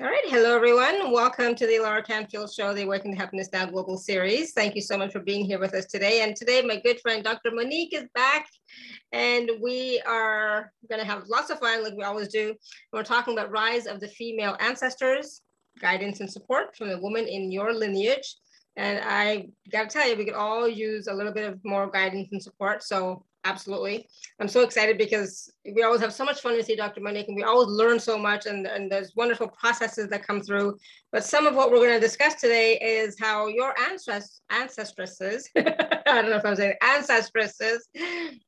All right. Hello, everyone. Welcome to the Alara Canfield Show, the Awakening to Happiness Now Global Series. Thank you so much for being here with us today. And today, my good friend, Dr. Monique, is back. And we are going to have lots of fun, like we always do. We're talking about rise of the female ancestors, guidance and support from the woman in your lineage. And I got to tell you, we could all use a little bit of more guidance and support. So absolutely. I'm so excited because we always have so much fun to see Dr. Monique, and we always learn so much and, and there's wonderful processes that come through. But some of what we're going to discuss today is how your ancest ancestresses, I don't know if I'm saying ancestresses,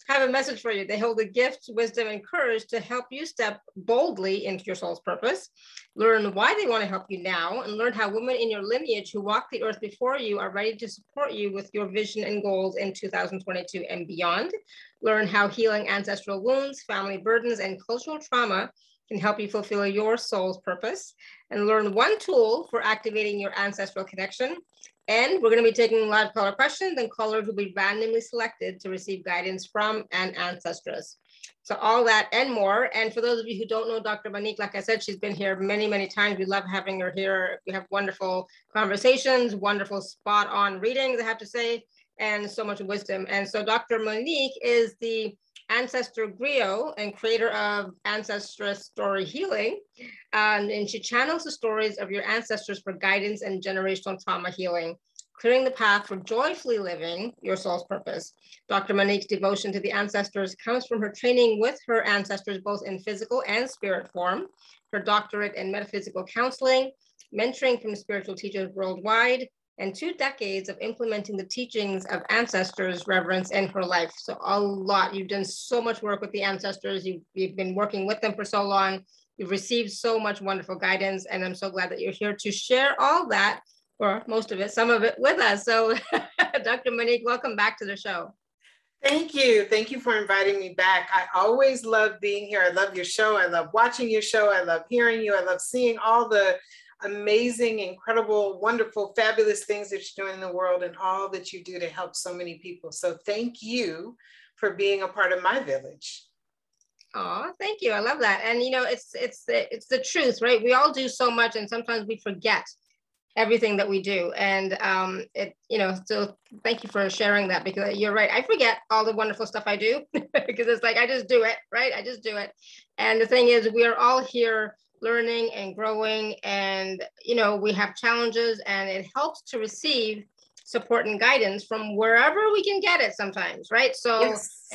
have a message for you. They hold the gift, wisdom, and courage to help you step boldly into your soul's purpose, learn why they want to help you now, and learn how women in your lineage who walk the earth before you are ready to support you with your vision and goals in 2022 and beyond. Learn how healing ancestral wounds, family burdens, and cultural trauma can help you fulfill your soul's purpose and learn one tool for activating your ancestral connection. And we're going to be taking live caller questions, and callers will be randomly selected to receive guidance from an ancestress. So all that and more. And for those of you who don't know Dr. Monique, like I said, she's been here many, many times. We love having her here. We have wonderful conversations, wonderful spot on readings, I have to say, and so much wisdom. And so Dr. Monique is the ancestor griot and creator of Ancestress Story Healing. Um, and she channels the stories of your ancestors for guidance and generational trauma healing, clearing the path for joyfully living your soul's purpose. Dr. Monique's devotion to the ancestors comes from her training with her ancestors, both in physical and spirit form, her doctorate in metaphysical counseling, mentoring from spiritual teachers worldwide, and two decades of implementing the teachings of ancestors reverence in her life. So a lot, you've done so much work with the ancestors. You've, you've been working with them for so long. You've received so much wonderful guidance. And I'm so glad that you're here to share all that, or most of it, some of it with us. So Dr. Monique, welcome back to the show. Thank you. Thank you for inviting me back. I always love being here. I love your show. I love watching your show. I love hearing you. I love seeing all the amazing, incredible, wonderful, fabulous things that you're doing in the world and all that you do to help so many people. So thank you for being a part of my village. Oh, thank you. I love that. And you know, it's it's the, it's the truth, right? We all do so much, and sometimes we forget everything that we do. And um, it, you know, so thank you for sharing that because you're right. I forget all the wonderful stuff I do because it's like I just do it, right? I just do it. And the thing is, we are all here learning and growing and you know we have challenges and it helps to receive support and guidance from wherever we can get it sometimes right? So yes.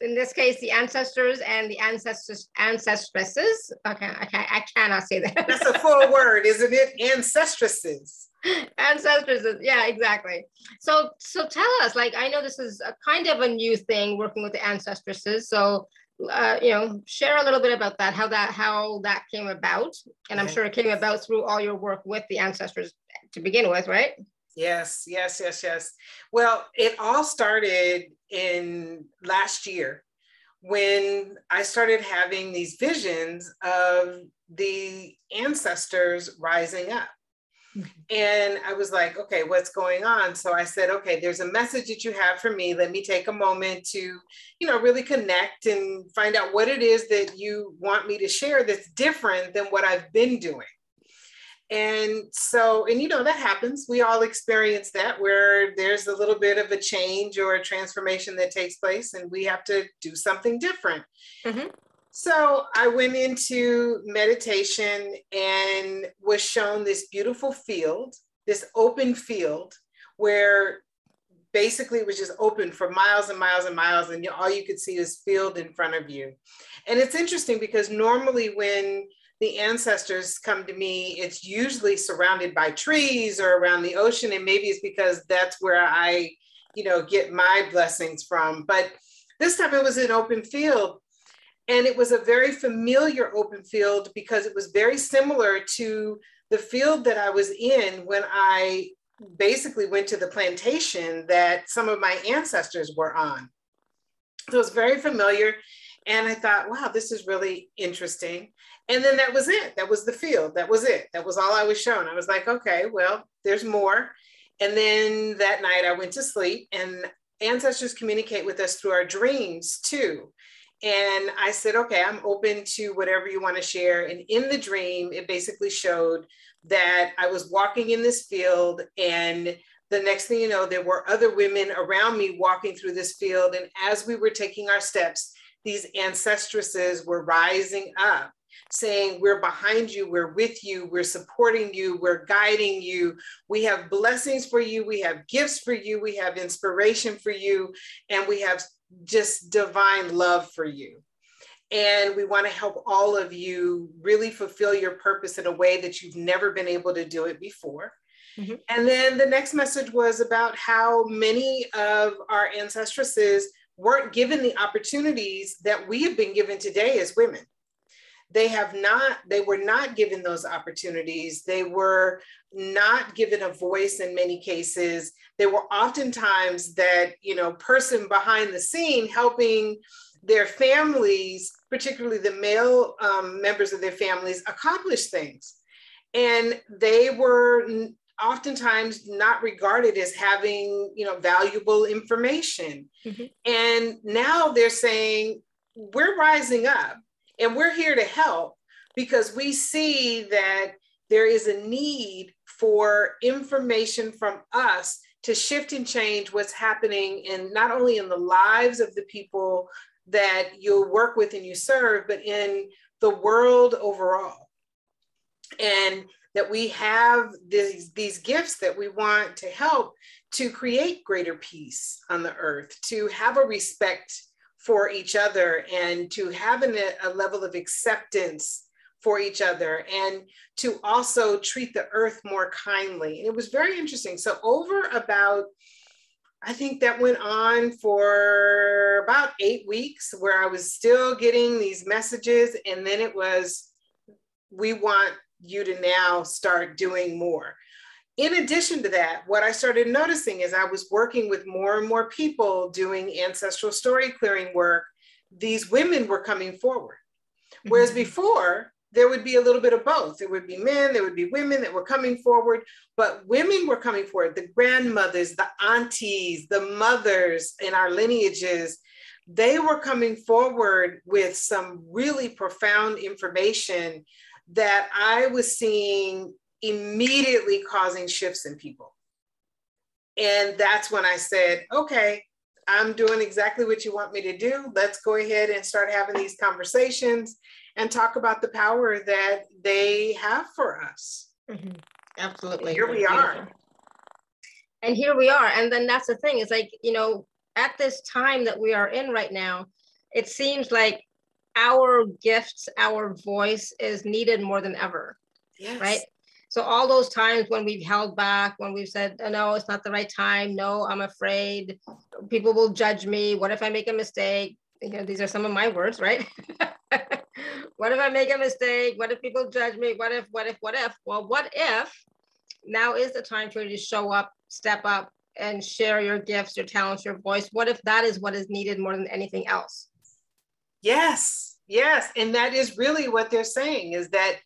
in this case the ancestors and the ancestors ancestresses. Okay I, can, I cannot say that. That's a full word isn't it? Ancestresses. Ancestresses yeah exactly. So so tell us like i know this is a kind of a new thing working with the ancestresses so uh, you know, share a little bit about that, how that how that came about, and I'm sure it came about through all your work with the ancestors to begin with, right? Yes, yes, yes, yes. Well, it all started in last year when I started having these visions of the ancestors rising up. And I was like, okay, what's going on? So I said, okay, there's a message that you have for me. Let me take a moment to, you know, really connect and find out what it is that you want me to share that's different than what I've been doing. And so, and you know, that happens. We all experience that where there's a little bit of a change or a transformation that takes place, and we have to do something different. Mm-hmm. So I went into meditation and was shown this beautiful field, this open field where basically it was just open for miles and miles and miles and all you could see is field in front of you. And it's interesting because normally when the ancestors come to me, it's usually surrounded by trees or around the ocean. And maybe it's because that's where I, you know, get my blessings from. But this time it was an open field and it was a very familiar open field because it was very similar to the field that I was in when I basically went to the plantation that some of my ancestors were on. So it was very familiar. And I thought, wow, this is really interesting. And then that was it. That was the field. That was it. That was all I was shown. I was like, okay, well, there's more. And then that night I went to sleep, and ancestors communicate with us through our dreams too. And I said, okay, I'm open to whatever you want to share. And in the dream, it basically showed that I was walking in this field and the next thing you know, there were other women around me walking through this field. And as we were taking our steps, these ancestresses were rising up saying, We're behind you, we're with you, we're supporting you, we're guiding you. We have blessings for you, we have gifts for you, we have inspiration for you, and we have just divine love for you. And we want to help all of you really fulfill your purpose in a way that you've never been able to do it before. Mm-hmm. And then the next message was about how many of our ancestresses weren't given the opportunities that we have been given today as women. They have not, they were not given those opportunities. They were not given a voice in many cases. They were oftentimes that, you know, person behind the scene helping their families, particularly the male um, members of their families, accomplish things. And they were oftentimes not regarded as having you know valuable information mm-hmm. and now they're saying we're rising up and we're here to help because we see that there is a need for information from us to shift and change what's happening in not only in the lives of the people that you work with and you serve but in the world overall. And that we have these, these gifts that we want to help to create greater peace on the earth, to have a respect for each other, and to have a level of acceptance for each other, and to also treat the earth more kindly. And it was very interesting. So, over about I think that went on for about eight weeks where I was still getting these messages. And then it was, we want you to now start doing more. In addition to that, what I started noticing is I was working with more and more people doing ancestral story clearing work. These women were coming forward. Whereas mm-hmm. before, there would be a little bit of both. There would be men, there would be women that were coming forward, but women were coming forward the grandmothers, the aunties, the mothers in our lineages. They were coming forward with some really profound information that I was seeing immediately causing shifts in people. And that's when I said, okay, I'm doing exactly what you want me to do. Let's go ahead and start having these conversations and talk about the power that they have for us. Mm-hmm. Absolutely. And here we are. And here we are. And then that's the thing is like, you know, at this time that we are in right now, it seems like our gifts, our voice is needed more than ever. Yes. Right. So all those times when we've held back, when we've said, oh, no, it's not the right time. No, I'm afraid people will judge me. What if I make a mistake? You know, these are some of my words, right? what if I make a mistake? What if people judge me? What if, what if, what if? Well, what if now is the time for you to show up, step up, and share your gifts, your talents, your voice? What if that is what is needed more than anything else? Yes, yes. And that is really what they're saying is that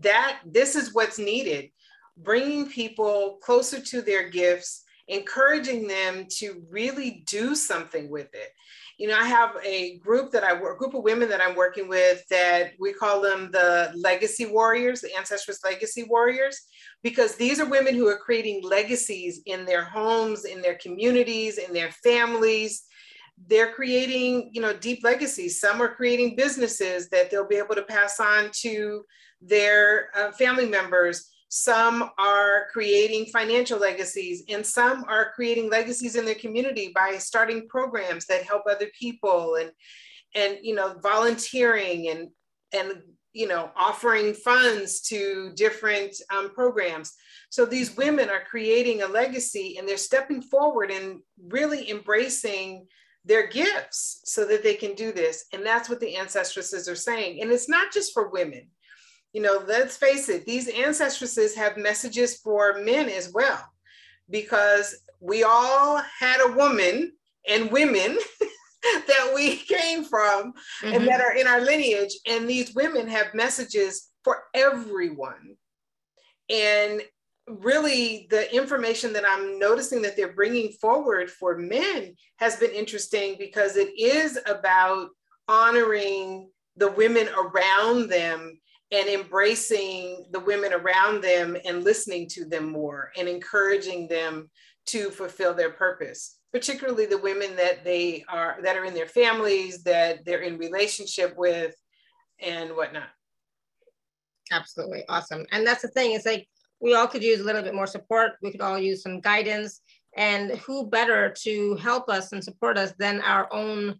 that this is what's needed bringing people closer to their gifts encouraging them to really do something with it. You know i have a group that i work group of women that i'm working with that we call them the legacy warriors the ancestors legacy warriors because these are women who are creating legacies in their homes in their communities in their families they're creating you know deep legacies. Some are creating businesses that they'll be able to pass on to their uh, family members. Some are creating financial legacies and some are creating legacies in their community by starting programs that help other people and and you know volunteering and and you know offering funds to different um, programs. So these women are creating a legacy and they're stepping forward and really embracing their gifts so that they can do this. And that's what the ancestresses are saying. And it's not just for women. You know, let's face it, these ancestresses have messages for men as well, because we all had a woman and women that we came from mm-hmm. and that are in our lineage. And these women have messages for everyone. And really the information that I'm noticing that they're bringing forward for men has been interesting because it is about honoring the women around them and embracing the women around them and listening to them more and encouraging them to fulfill their purpose particularly the women that they are that are in their families that they're in relationship with and whatnot. Absolutely. Awesome. And that's the thing it's like we all could use a little bit more support. We could all use some guidance. And who better to help us and support us than our own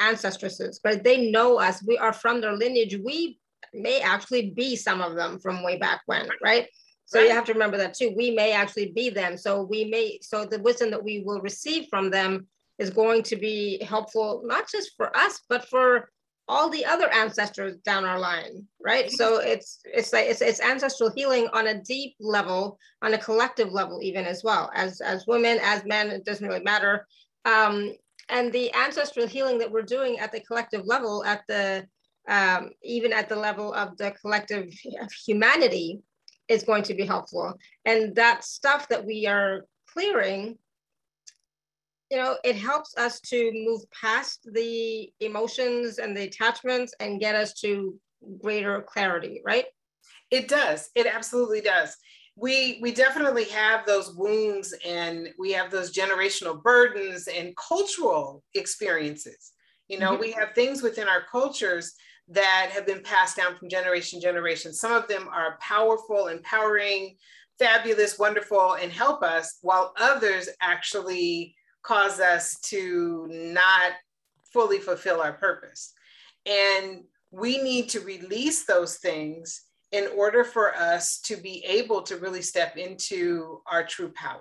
ancestresses? But they know us. We are from their lineage. We may actually be some of them from way back when right? So you have to remember that too. We may actually be them. So we may, so the wisdom that we will receive from them is going to be helpful, not just for us, but for all the other ancestors down our line, right? So it's it's like it's, it's ancestral healing on a deep level, on a collective level, even as well as as women, as men. It doesn't really matter. Um, and the ancestral healing that we're doing at the collective level, at the um, even at the level of the collective of humanity, is going to be helpful. And that stuff that we are clearing, you know, it helps us to move past the emotions and the attachments and get us to greater clarity, right? It does. It absolutely does. We we definitely have those wounds and we have those generational burdens and cultural experiences. You know, mm-hmm. we have things within our cultures that have been passed down from generation to generation. Some of them are powerful, empowering, fabulous, wonderful, and help us, while others actually cause us to not fully fulfill our purpose. And we need to release those things in order for us to be able to really step into our true power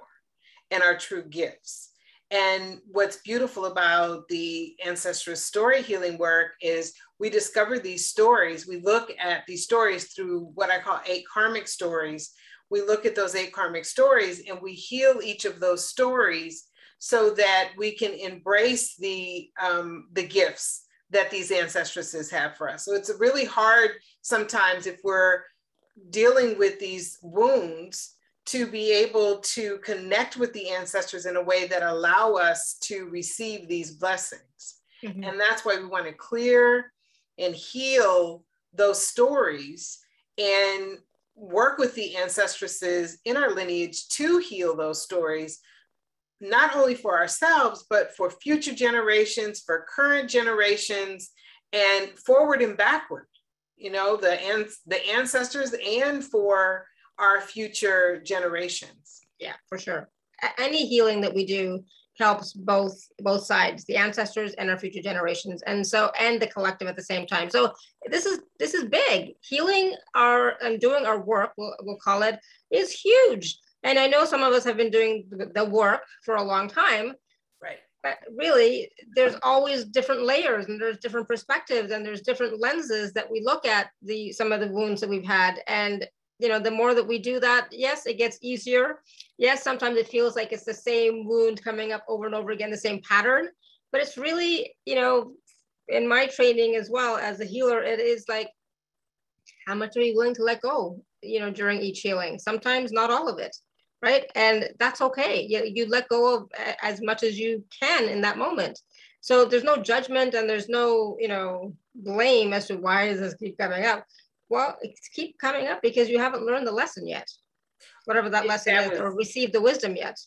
and our true gifts. And what's beautiful about the ancestral story healing work is we discover these stories. We look at these stories through what I call eight karmic stories. We look at those eight karmic stories and we heal each of those stories so that we can embrace the um, the gifts that these ancestresses have for us. So it's really hard sometimes if we're dealing with these wounds to be able to connect with the ancestors in a way that allow us to receive these blessings. Mm-hmm. And that's why we want to clear and heal those stories and work with the ancestresses in our lineage to heal those stories not only for ourselves but for future generations for current generations and forward and backward you know the the ancestors and for our future generations. Yeah, for sure. Any healing that we do helps both both sides, the ancestors and our future generations, and so and the collective at the same time. So this is this is big. Healing our and doing our work, we'll, we'll call it, is huge. And I know some of us have been doing the work for a long time. Right. But really, there's always different layers and there's different perspectives and there's different lenses that we look at the some of the wounds that we've had. And you know, the more that we do that, yes, it gets easier. Yes, sometimes it feels like it's the same wound coming up over and over again, the same pattern. But it's really, you know, in my training as well as a healer, it is like, how much are you willing to let go, you know, during each healing? Sometimes not all of it, right? And that's okay. You, you let go of as much as you can in that moment. So there's no judgment and there's no, you know, blame as to why does this keep coming up well, it's keep coming up because you haven't learned the lesson yet, whatever that lesson that is, or received the wisdom yet.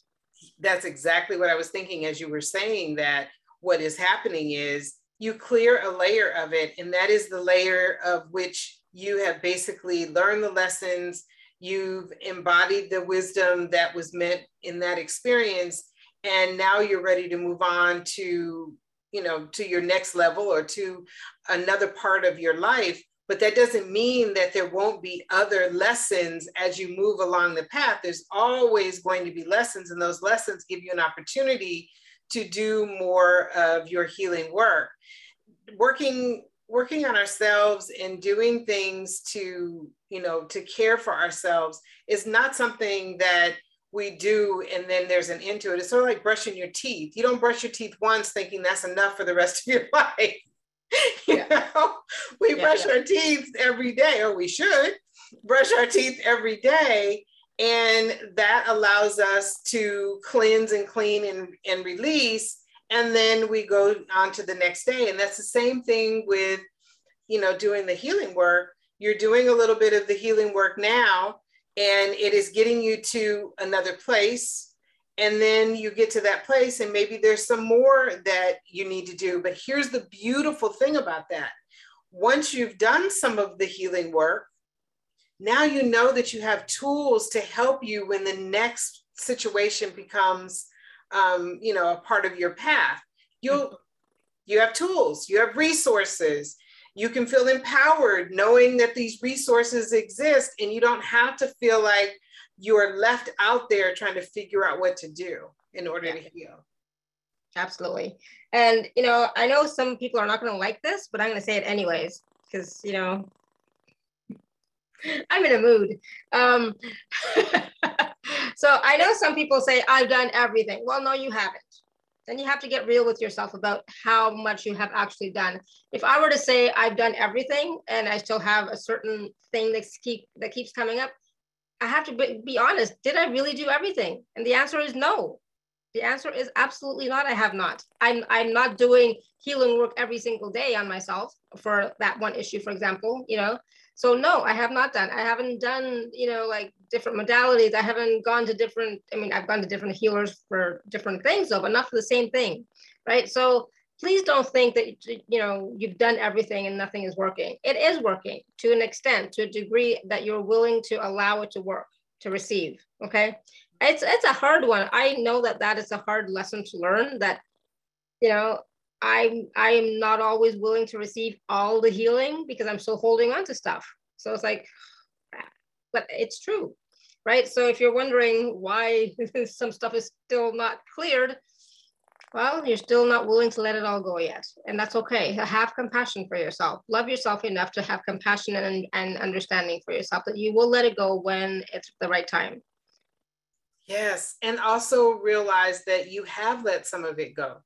That's exactly what I was thinking as you were saying that what is happening is you clear a layer of it, and that is the layer of which you have basically learned the lessons, you've embodied the wisdom that was meant in that experience, and now you're ready to move on to you know to your next level or to another part of your life but that doesn't mean that there won't be other lessons as you move along the path. There's always going to be lessons, and those lessons give you an opportunity to do more of your healing work. Working working on ourselves and doing things to you know to care for ourselves is not something that we do and then there's an end to it. It's sort of like brushing your teeth. You don't brush your teeth once thinking that's enough for the rest of your life. you yeah. know, we yeah, brush yeah. our teeth every day, or we should brush our teeth every day. And that allows us to cleanse and clean and, and release. and then we go on to the next day. And that's the same thing with, you know, doing the healing work. You're doing a little bit of the healing work now, and it is getting you to another place. And then you get to that place, and maybe there's some more that you need to do. But here's the beautiful thing about that once you've done some of the healing work, now you know that you have tools to help you when the next situation becomes um, you know, a part of your path. You'll you have tools, you have resources. You can feel empowered knowing that these resources exist and you don't have to feel like you're left out there trying to figure out what to do in order yeah. to heal. Absolutely. And you know, I know some people are not going to like this, but I'm going to say it anyways because, you know, I'm in a mood. Um, so I know some people say, I've done everything. Well, no, you haven't. Then you have to get real with yourself about how much you have actually done. If I were to say I've done everything and I still have a certain thing that, keep, that keeps coming up, I have to be, honest. Did I really do everything? And the answer is no. The answer is absolutely not. I have not. I'm I'm not doing healing work every single day on myself for that one issue, for example. You know, so no, I have not done. I haven't done, you know, like different modalities. I haven't gone to different, I mean, I've gone to different healers for different things though, but not for the same thing, right? So please don't think that, you know, you've done everything and nothing is working. It is working to an extent, to a degree that you're willing to allow it to work, to receive, okay? It's, it's a hard one. I know that that is a hard lesson to learn that, you know, I'm I am not always willing to receive all the healing because I'm still holding on to stuff. So it's like, but it's true, right? So if you're wondering why some stuff is still not cleared, well, you're still not willing to let it all go yet. And that's okay. Have compassion for yourself. Love yourself enough to have compassion and, and understanding for yourself that you will let it go when it's the right time. Yes. And also realize that you have let some of it go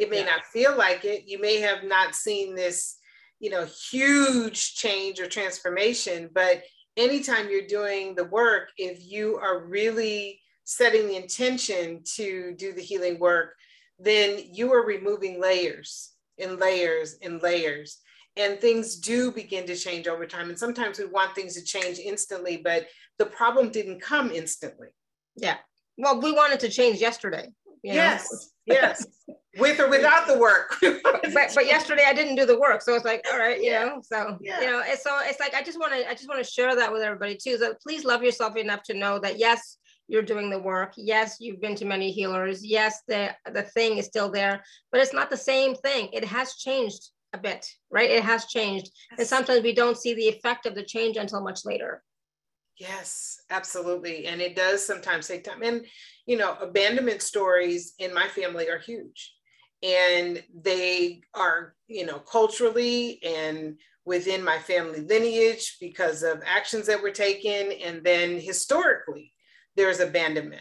it may yeah. not feel like it. You may have not seen this, you know, huge change or transformation, but anytime you're doing the work, if you are really setting the intention to do the healing work, then you are removing layers and layers and layers. And things do begin to change over time. And sometimes we want things to change instantly, but the problem didn't come instantly. Yeah. Well, we wanted to change yesterday. yes. Yes. with or without the work. but, but yesterday I didn't do the work, so it's like, all right, you yeah. know. So yeah. you know, it's so it's like I just want to I just want to share that with everybody too. So please love yourself enough to know that yes, you're doing the work. Yes, you've been to many healers. Yes, the the thing is still there, but it's not the same thing. It has changed a bit, right? It has changed, yes. and sometimes we don't see the effect of the change until much later. Yes, absolutely. And it does sometimes take time. And, you know, abandonment stories in my family are huge and they are you know culturally and within my family lineage because of actions that were taken and then historically there's abandonment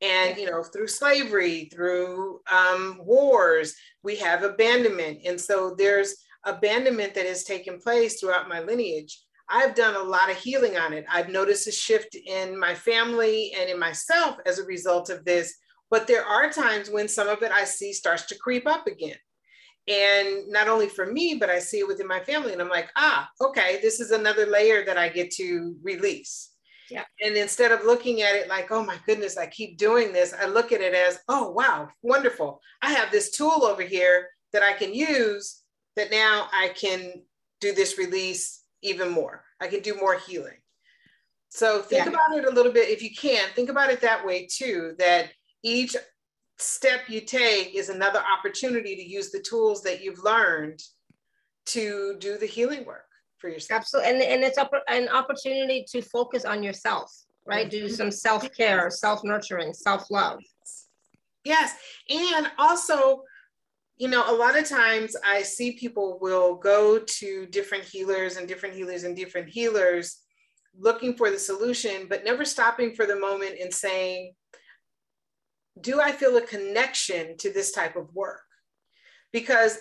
and you know through slavery through um, wars we have abandonment and so there's abandonment that has taken place throughout my lineage i've done a lot of healing on it i've noticed a shift in my family and in myself as a result of this but there are times when some of it I see starts to creep up again. And not only for me, but I see it within my family. And I'm like, ah, okay, this is another layer that I get to release. Yeah. And instead of looking at it like, oh my goodness, I keep doing this, I look at it as, oh, wow, wonderful. I have this tool over here that I can use that now I can do this release even more. I can do more healing. So think yeah. about it a little bit if you can. Think about it that way too, that each step you take is another opportunity to use the tools that you've learned to do the healing work for yourself. Absolutely. And, and it's an opportunity to focus on yourself, right? Mm-hmm. Do some self care, self nurturing, self love. Yes. And also, you know, a lot of times I see people will go to different healers and different healers and different healers looking for the solution, but never stopping for the moment and saying, do I feel a connection to this type of work? Because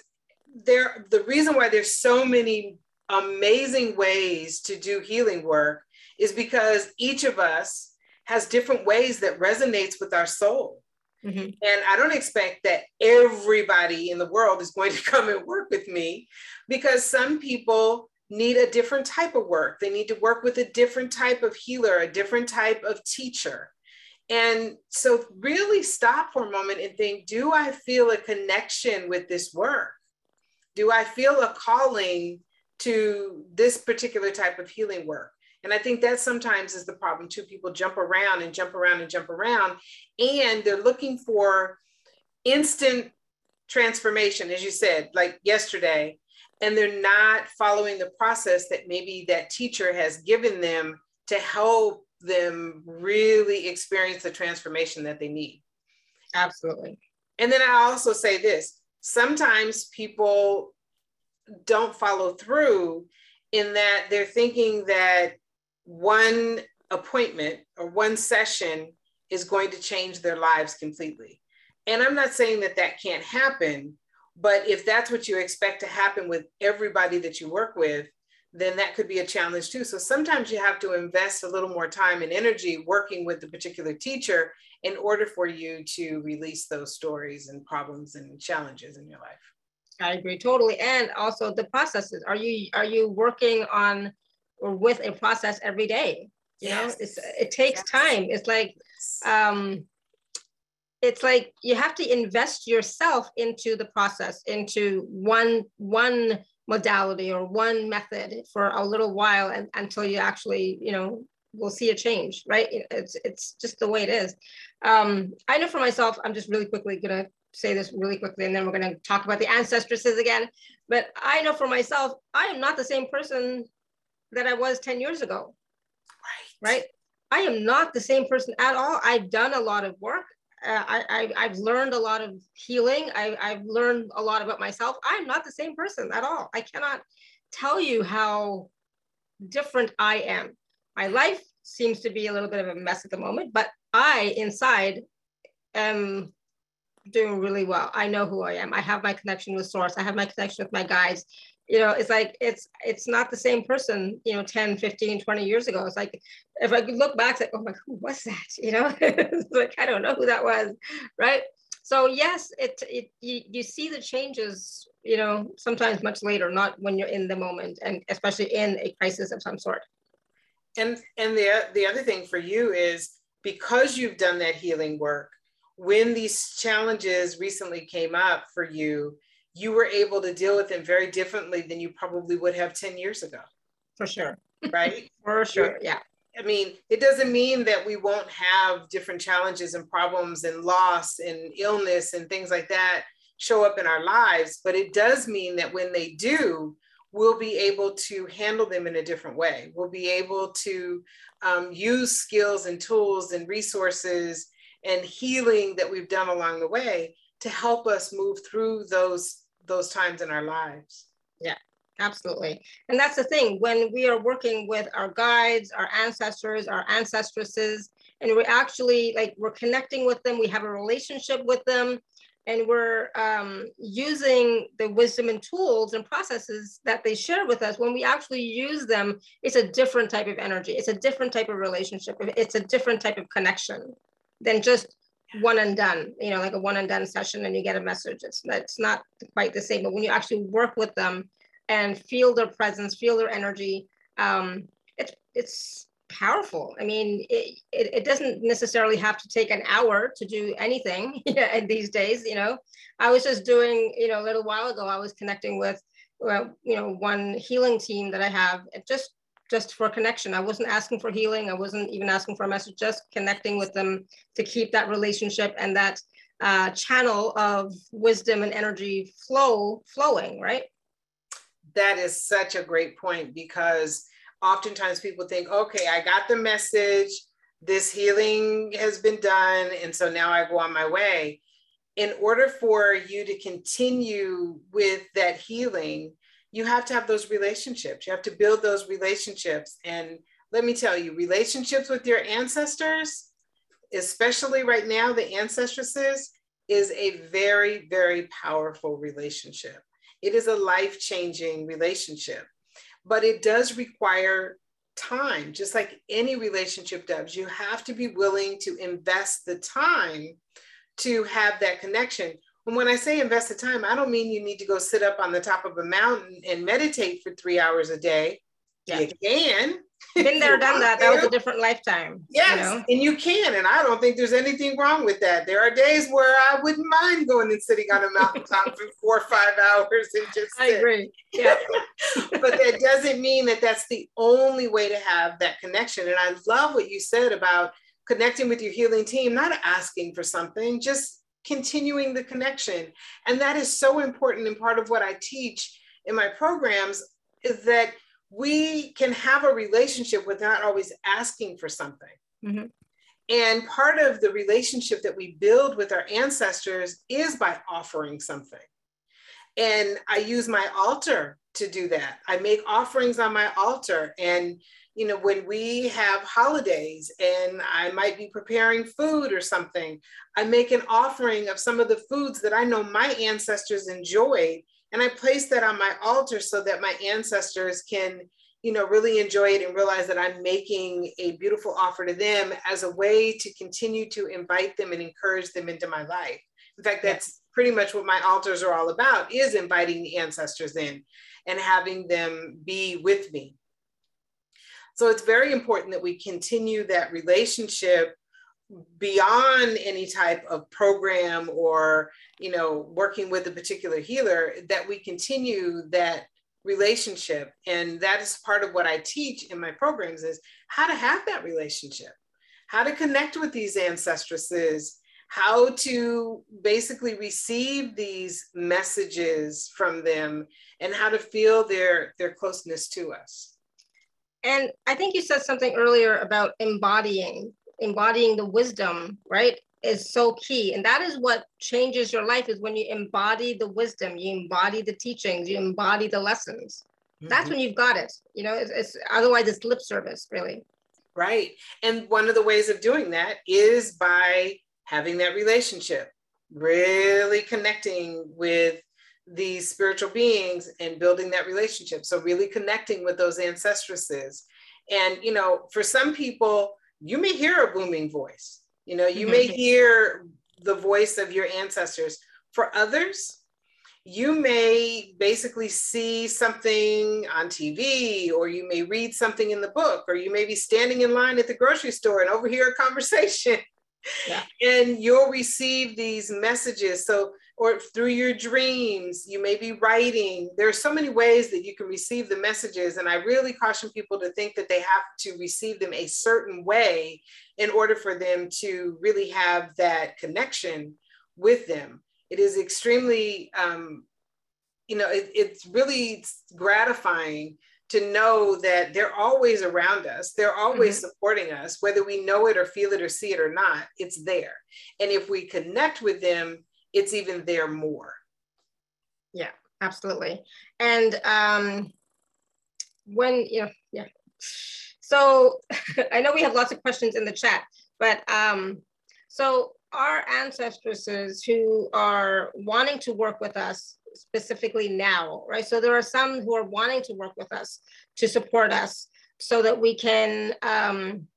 there, the reason why there's so many amazing ways to do healing work is because each of us has different ways that resonates with our soul. Mm-hmm. And I don't expect that everybody in the world is going to come and work with me because some people need a different type of work. They need to work with a different type of healer, a different type of teacher. And so, really stop for a moment and think do I feel a connection with this work? Do I feel a calling to this particular type of healing work? And I think that sometimes is the problem too. People jump around and jump around and jump around, and they're looking for instant transformation, as you said, like yesterday, and they're not following the process that maybe that teacher has given them to help them really experience the transformation that they need. Absolutely. And then I also say this sometimes people don't follow through in that they're thinking that one appointment or one session is going to change their lives completely. And I'm not saying that that can't happen, but if that's what you expect to happen with everybody that you work with, then that could be a challenge too. So sometimes you have to invest a little more time and energy working with the particular teacher in order for you to release those stories and problems and challenges in your life. I agree totally. And also the processes. Are you are you working on with a process every day? You yes. know, it takes yes. time. It's like um it's like you have to invest yourself into the process, into one one modality or one method for a little while and, until you actually, you know, will see a change, right? It's it's just the way it is. Um, I know for myself, I'm just really quickly gonna say this really quickly and then we're going to talk about the ancestresses again. But I know for myself, I am not the same person that I was 10 years ago. Right. Right. I am not the same person at all. I've done a lot of work. Uh, I, I, have learned a lot of healing. I, I've learned a lot about myself. I'm not the same person at all. I cannot tell you how different I am. My life seems to be a little bit of a mess at the moment, but I inside am doing really well. I know who I am. I have my connection with source. I have my connection with my guides. You know, it's like it's it's not the same person, you know, 10, 15, 20 years ago. It's like if I look back, it's like, oh my, who was that? You know, like I don't know who that was, right? So yes, it it you, you see the changes, you know, sometimes much later, not when you're in the moment, and especially in a crisis of some sort. And and the the other thing for you is because you've done that healing work, when these challenges recently came up for you, you were able to deal with them very differently than you probably would have 10 years ago. For sure. Right? for sure. Yeah. I mean, it doesn't mean that we won't have different challenges and problems and loss and illness and things like that show up in our lives, but it does mean that when they do, we'll be able to handle them in a different way. We'll be able to um, use skills and tools and resources and healing that we've done along the way to help us move through those those times in our lives. Yeah absolutely. And that's the thing when we are working with our guides our ancestors our ancestresses and we're actually like we're connecting with them we have a relationship with them and we're um, using the wisdom and tools and processes that they share with us when we actually use them it's a different type of energy it's a different type of relationship it's a different type of connection than just one and done, you know, like a one and done session and you get a message. It's, it's not quite the same, but when you actually work with them and feel their presence, feel their energy, um, it's, it's powerful. I mean, it, it, it, doesn't necessarily have to take an hour to do anything these days, you know. I was just doing, you know, a little while ago, I was connecting with, well, you know, one healing team that I have. It just just for connection. I wasn't asking for healing. I wasn't even asking for a message, just connecting with them to keep that relationship and that uh, channel of wisdom and energy flow flowing, right? That is such a great point because oftentimes people think, okay, I got the message, this healing has been done, and so now I go on my way. In order for you to continue with that healing, you have to have those relationships. You have to build those relationships. And let me tell you, relationships with your ancestors, especially right now, the ancestresses, is a very, very powerful relationship. It is a life changing relationship, but it does require time, just like any relationship does. You have to be willing to invest the time to have that connection. And when I say invest the time, I don't mean you need to go sit up on the top of a mountain and meditate for three hours a day. Yeah. You can. Been there, done that. That was a different lifetime. Yes, you know? and you can. And I don't think there's anything wrong with that. There are days where I wouldn't mind going and sitting on a mountaintop for four or five hours and just. I agree. Yeah. but that doesn't mean that that's the only way to have that connection. And I love what you said about connecting with your healing team, not asking for something, just continuing the connection. And that is so important. And part of what I teach in my programs is that we can have a relationship without always asking for something. Mm-hmm. And part of the relationship that we build with our ancestors is by offering something. And I use my altar to do that. I make offerings on my altar. And, you know, when we have holidays and I might be preparing food or something, I make an offering of some of the foods that I know my ancestors enjoyed and I place that on my altar so that my ancestors can, you know, really enjoy it and realize that I'm making a beautiful offer to them as a way to continue to invite them and encourage them into my life. In fact, that's pretty much what my altars are all about is inviting the ancestors in and having them be with me. So it's very important that we continue that relationship beyond any type of program or you know working with a particular healer that we continue that relationship. And that is part of what i teach in my programs is how to have that relationship how to connect with these ancestresses how to basically receive these messages from them and how to feel their their closeness to us and i think you said something earlier about embodying embodying the wisdom, right, is so key. And that is what changes your life is when you embody the wisdom, you embody the teachings, you embody the lessons. Mm-hmm. That's when you've got it. You know, it's, it's otherwise it's lip service, really. Right. And one of the ways of doing that is by having that relationship, really connecting with these spiritual beings and building that relationship. So, really connecting with those ancestresses. And, you know, for some people, you may hear a booming voice. You know, you may mm-hmm. hear the voice of your ancestors. For others, you may basically see something on TV, or you may read something in the book, or you may be standing in line at the grocery store and overhear a conversation. Yeah. and you'll receive these messages. So or through your dreams, you may be writing. There are so many ways that you can receive the messages. And I really caution people to think that they have to receive them a certain way in order for them to really have that connection with them. It is extremely, um, you know, it, it's really gratifying to know that they're always around us. They're always mm-hmm. supporting us, whether we know it or feel it or see it or not, it's there. And if we connect with them, it's even there more. Yeah, absolutely. And um, when, you know, yeah. So I know we have lots of questions in the chat, but um, so our ancestresses who are wanting to work with us specifically now, right? So there are some who are wanting to work with us to support us so that we can um,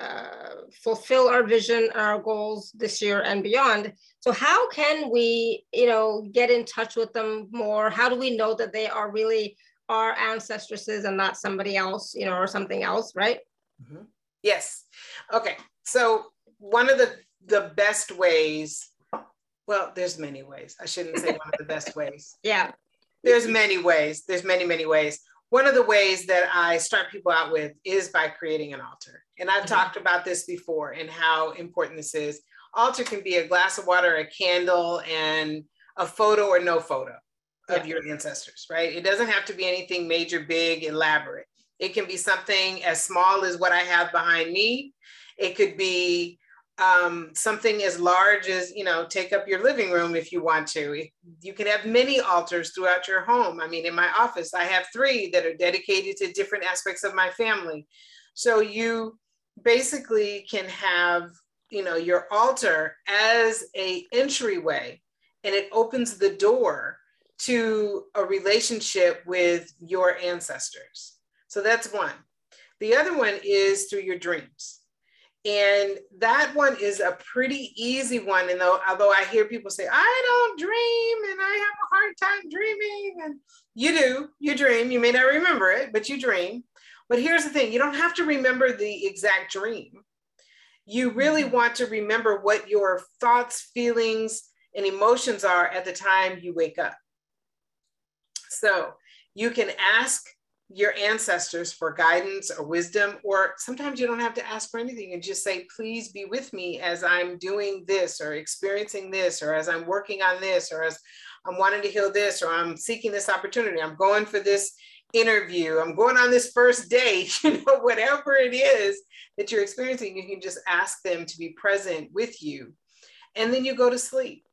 uh, fulfill our vision, our goals this year and beyond. So how can we, you know, get in touch with them more? How do we know that they are really our ancestresses and not somebody else, you know, or something else, right? Mm-hmm. Yes. Okay. So one of the the best ways, well, there's many ways. I shouldn't say one of the best ways. Yeah. There's many ways. There's many, many ways. One of the ways that I start people out with is by creating an altar. And I've mm-hmm. talked about this before and how important this is altar can be a glass of water, a candle, and a photo or no photo of yeah. your ancestors, right? It doesn't have to be anything major, big, elaborate. It can be something as small as what I have behind me. It could be um, something as large as, you know, take up your living room if you want to. You can have many altars throughout your home. I mean, in my office, I have three that are dedicated to different aspects of my family. So you basically can have you know your altar as a entryway and it opens the door to a relationship with your ancestors so that's one the other one is through your dreams And that one is a pretty easy one. And though, although I hear people say, I don't dream and I have a hard time dreaming. And you do, you dream. You may not remember it, but you dream. But here's the thing you don't have to remember the exact dream. You really mm-hmm. want to remember what your thoughts, feelings, and emotions are at the time you wake up. So you can ask your ancestors for guidance or wisdom, or sometimes you don't have to ask for anything and just say, please be with me as I'm doing this or experiencing this, or as I'm working on this, or as I'm wanting to heal this, or I'm seeking this opportunity. I'm going for this interview. I'm going on this first date, you know, whatever it is that you're experiencing, you can just ask them to be present with you. And then you go to sleep.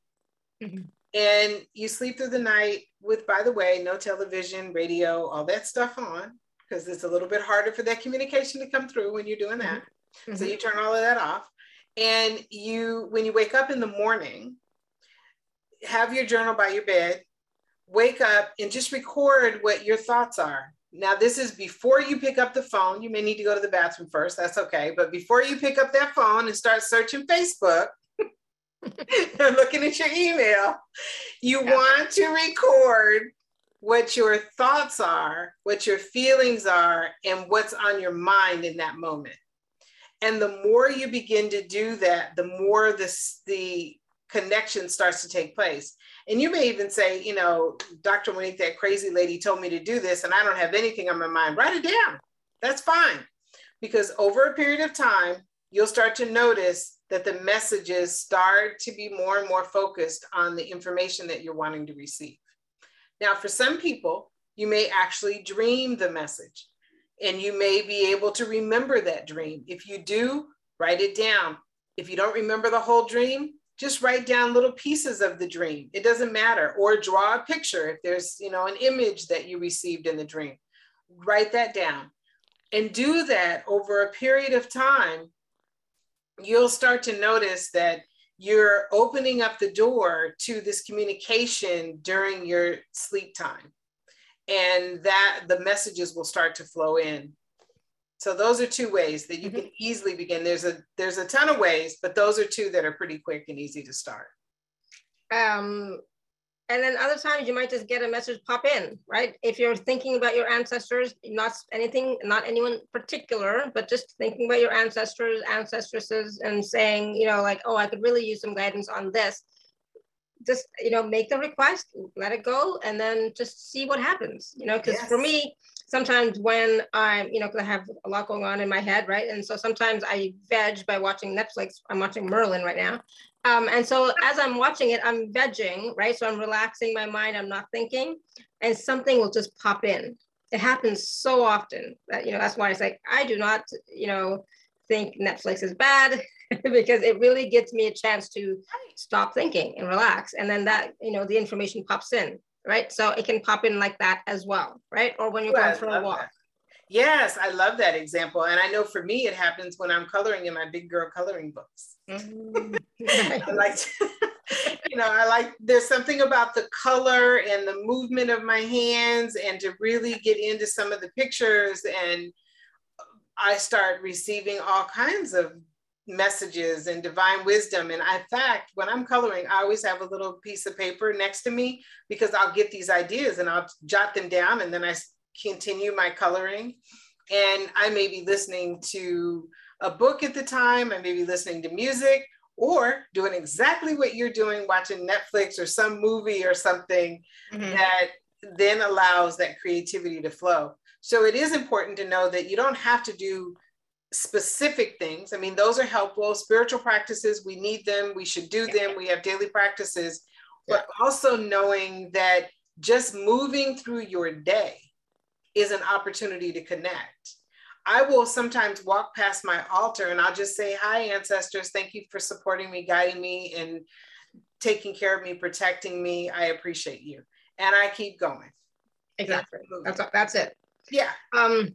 Mm-hmm. And you sleep through the night with, by the way, no television, radio, all that stuff on, because it's a little bit harder for that communication to come through when you're doing that. Mm-hmm. So you turn all of that off. And you, when you wake up in the morning, have your journal by your bed, wake up and just record what your thoughts are. Now, this is before you pick up the phone. You may need to go to the bathroom first. That's okay. But before you pick up that phone and start searching Facebook, and looking at your email, you yeah. want to record what your thoughts are, what your feelings are, and what's on your mind in that moment. And the more you begin to do that, the more this, the connection starts to take place. And you may even say, you know, Dr. Monique, that crazy lady told me to do this, and I don't have anything on my mind. Write it down. That's fine. Because over a period of time, you'll start to notice that the messages start to be more and more focused on the information that you're wanting to receive. Now, for some people, you may actually dream the message and you may be able to remember that dream. If you do, write it down. If you don't remember the whole dream, just write down little pieces of the dream. It doesn't matter. Or draw a picture if there's, you know, an image that you received in the dream. Write that down. And do that over a period of time you'll start to notice that you're opening up the door to this communication during your sleep time and that the messages will start to flow in so those are two ways that you mm-hmm. can easily begin. There's a there's a ton of ways but those are two that are pretty quick and easy to start. Um and then other times you might just get a message pop in right? If you're thinking about your ancestors not anything not anyone particular but just thinking about your ancestors ancestresses and saying you know like oh i could really use some guidance on this just you know make the request let it go and then just see what happens you know because yes. for me sometimes when i'm you know because i have a lot going on in my head right and so sometimes i veg by watching netflix i'm watching merlin right now um, and so as I'm watching it, I'm vegging, right? So I'm relaxing my mind, I'm not thinking, and something will just pop in. It happens so often that, you know, that's why it's like, I do not, you know, think Netflix is bad because it really gives me a chance to stop thinking and relax. And then that, you know, the information pops in, right? So it can pop in like that as well, right? Or when you're going for a walk. That. Yes, I love that example. And I know for me, it happens when I'm coloring in my big girl coloring books. Mm-hmm. I like, to, you know, I like, there's something about the color and the movement of my hands and to really get into some of the pictures. And I start receiving all kinds of messages and divine wisdom. And in fact, when I'm coloring, I always have a little piece of paper next to me because I'll get these ideas and I'll jot them down and then I continue my coloring. And I may be listening to a book at the time, I may be listening to music or doing exactly what you're doing, watching Netflix or some movie or something mm-hmm. that then allows that creativity to flow. So it is important to know that you don't have to do specific things. I mean, those are helpful. Spiritual practices, we need them, we should do them, we have daily practices, but also knowing that just moving through your day is an opportunity to connect. I will sometimes walk past my altar and I'll just say, Hi, ancestors. Thank you for supporting me, guiding me, and taking care of me, protecting me. I appreciate you. And I keep going. Exactly. That's, that's it. Yeah. Um,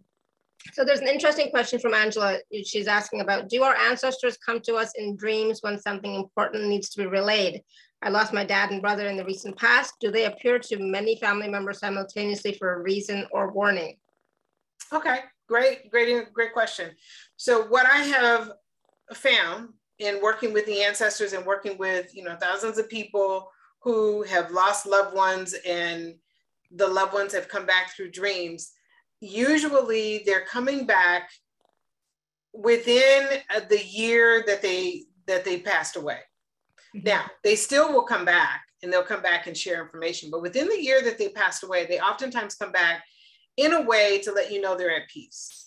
so there's an interesting question from Angela. She's asking about Do our ancestors come to us in dreams when something important needs to be relayed? I lost my dad and brother in the recent past. Do they appear to many family members simultaneously for a reason or warning? Okay, great, great, great question. So what I have found in working with the ancestors and working with you know thousands of people who have lost loved ones and the loved ones have come back through dreams usually they're coming back within uh, the year that they that they passed away mm-hmm. now they still will come back and they'll come back and share information but within the year that they passed away they oftentimes come back in a way to let you know they're at peace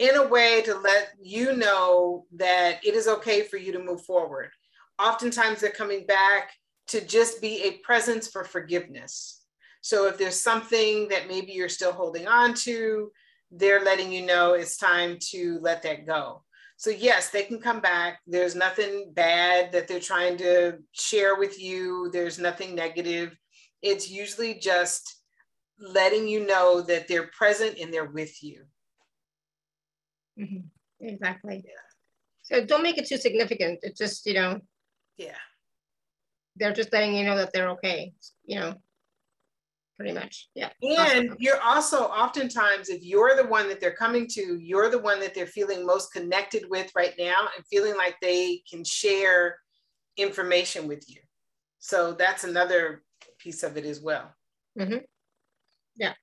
in a way to let you know that it is okay for you to move forward. Oftentimes they're coming back to just be a presence for forgiveness. So if there's something that maybe you're still holding on to, they're letting you know it's time to let that go. So yes, they can come back. There's nothing bad that they're trying to share with you. There's nothing negative. It's usually just letting you know that they're present and they're with you. Mm-hmm. Exactly. Yeah. So don't make it too significant. It's just, you know, yeah. They're just letting you know that they're okay, you know, pretty much. Yeah. And awesome. you're also oftentimes, if you're the one that they're coming to, you're the one that they're feeling most connected with right now and feeling like they can share information with you. So that's another piece of it as well. Mm-hmm. Yeah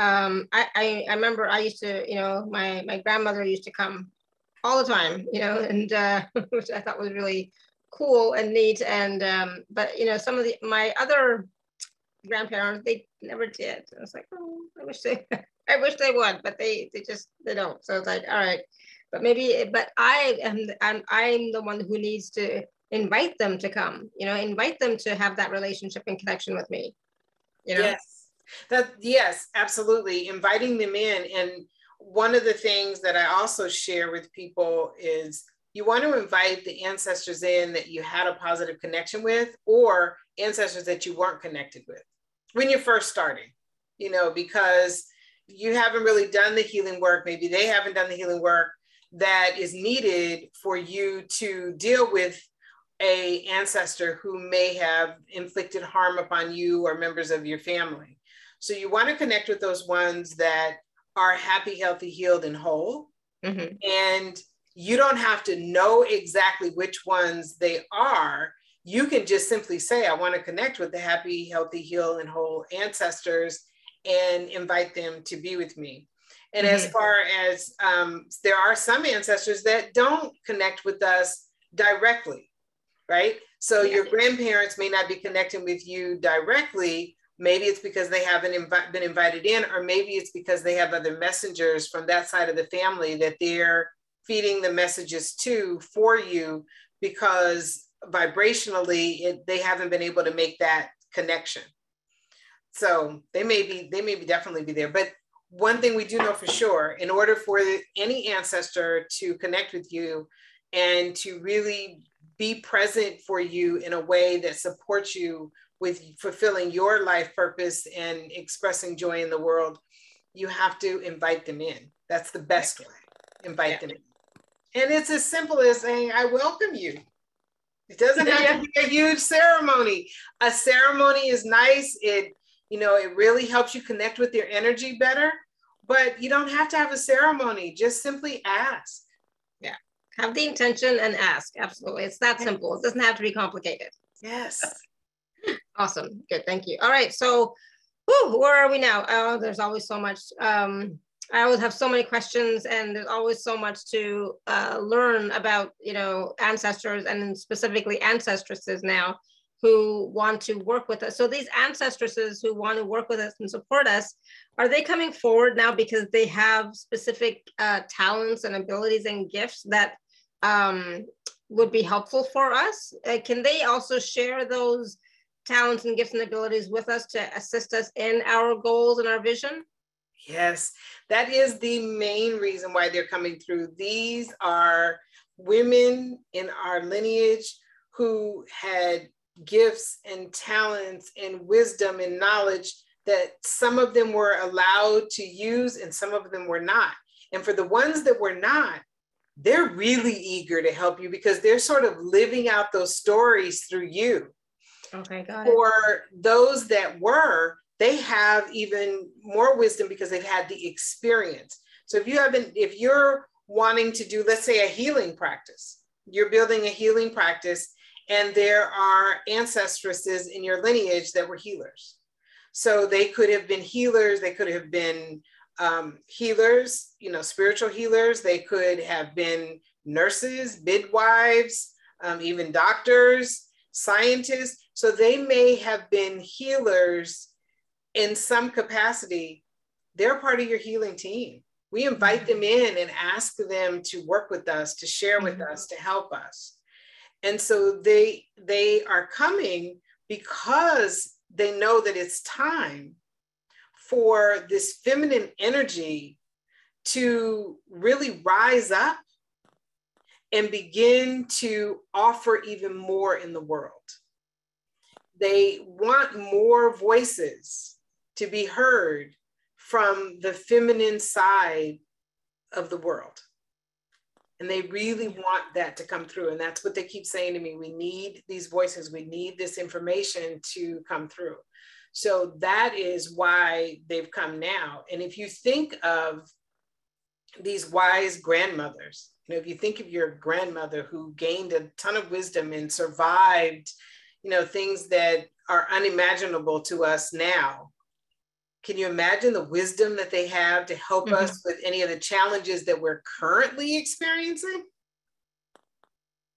um, I, I, I remember I used to, you know, my my grandmother used to come all the time, you know, and uh, which I thought was really cool and neat. And um, but you know, some of the my other grandparents they never did. I was like, oh, I wish they, I wish they would, but they they just they don't. So it's like, all right, but maybe, but I am I'm I'm the one who needs to invite them to come. You know, invite them to have that relationship and connection with me. You know. Yes that yes, absolutely. Inviting them in. And one of the things that I also share with people is you want to invite the ancestors in that you had a positive connection with or ancestors that you weren't connected with when you're first starting, you know, because you haven't really done the healing work. Maybe they haven't done the healing work that is needed for you to deal with a ancestor who may have inflicted harm upon you or members of your family so you want to connect with those ones that are happy, healthy, healed, and whole. Mm-hmm. And you don't have to know exactly which ones they are. You can just simply say, I want to connect with the happy, healthy, heal, and whole ancestors and invite them to be with me. And mm-hmm. as far as um, there are some ancestors that don't connect with us directly, right? So yeah. your grandparents may not be connecting with you directly, Maybe it's because they haven't inv- been invited in, or maybe it's because they have other messengers from that side of the family that they're feeding the messages to for you because vibrationally it, they haven't been able to make that connection. So they may be, they may be definitely be there. But one thing we do know for sure, in order for any ancestor to connect with you and to really be present for you in a way that supports you with fulfilling your life purpose and expressing joy in the world, you have to invite them in. That's the best way. Invite yeah. them in. And it's as simple as saying, I welcome you. It doesn't have to be a huge ceremony. A ceremony is nice. It, you know, it really helps you connect with your energy better, but you don't have to have a ceremony. Just simply ask. Yeah. Have the intention and ask. Absolutely. It's that simple. It doesn't have to be complicated. Yes. Awesome. Good. Thank you. All right. So, whew, where are we now? Oh, there's always so much. Um, I always have so many questions, and there's always so much to uh, learn about, you know, ancestors and specifically ancestresses now who want to work with us. So these ancestresses who want to work with us and support us, are they coming forward now because they have specific uh, talents and abilities and gifts that um, would be helpful for us? Uh, can they also share those talents and gifts and abilities with us to assist us in our goals and our vision? Yes, that is the main reason why they're coming through. These are women in our lineage who had gifts and talents and wisdom and knowledge that some of them were allowed to use and some of them were not. And for the ones that were not, they're really eager to help you because they're sort of living out those stories through you. Okay, got it. For those that were, they have even more wisdom because they've had the experience. So if you haven't, if you're wanting to do, let's say, a healing practice, you're building a healing practice and there are ancestresses in your lineage that were healers. So they could have been healers, they could have been um, healers, you know, spiritual healers, they could have been nurses, midwives, um, even doctors, scientists. So they may have been healers in some capacity. They're part of your healing team. We invite them in and ask them to work with us, to share with mm-hmm. us, to help us. And so they they are coming because they know that it's time for this feminine energy to really rise up and begin to offer even more in the world. They want more voices to be heard from the feminine side of the world. And they really want that to come through. And that's what they keep saying to me. We need these voices, we need this information to come through. So that is why they've come now. And if you think of these wise grandmothers, you know, if you think of your grandmother who gained a ton of wisdom and survived, you know, things that are unimaginable to us now, can you imagine the wisdom that they have to help mm-hmm. us with any of the challenges that we're currently experiencing?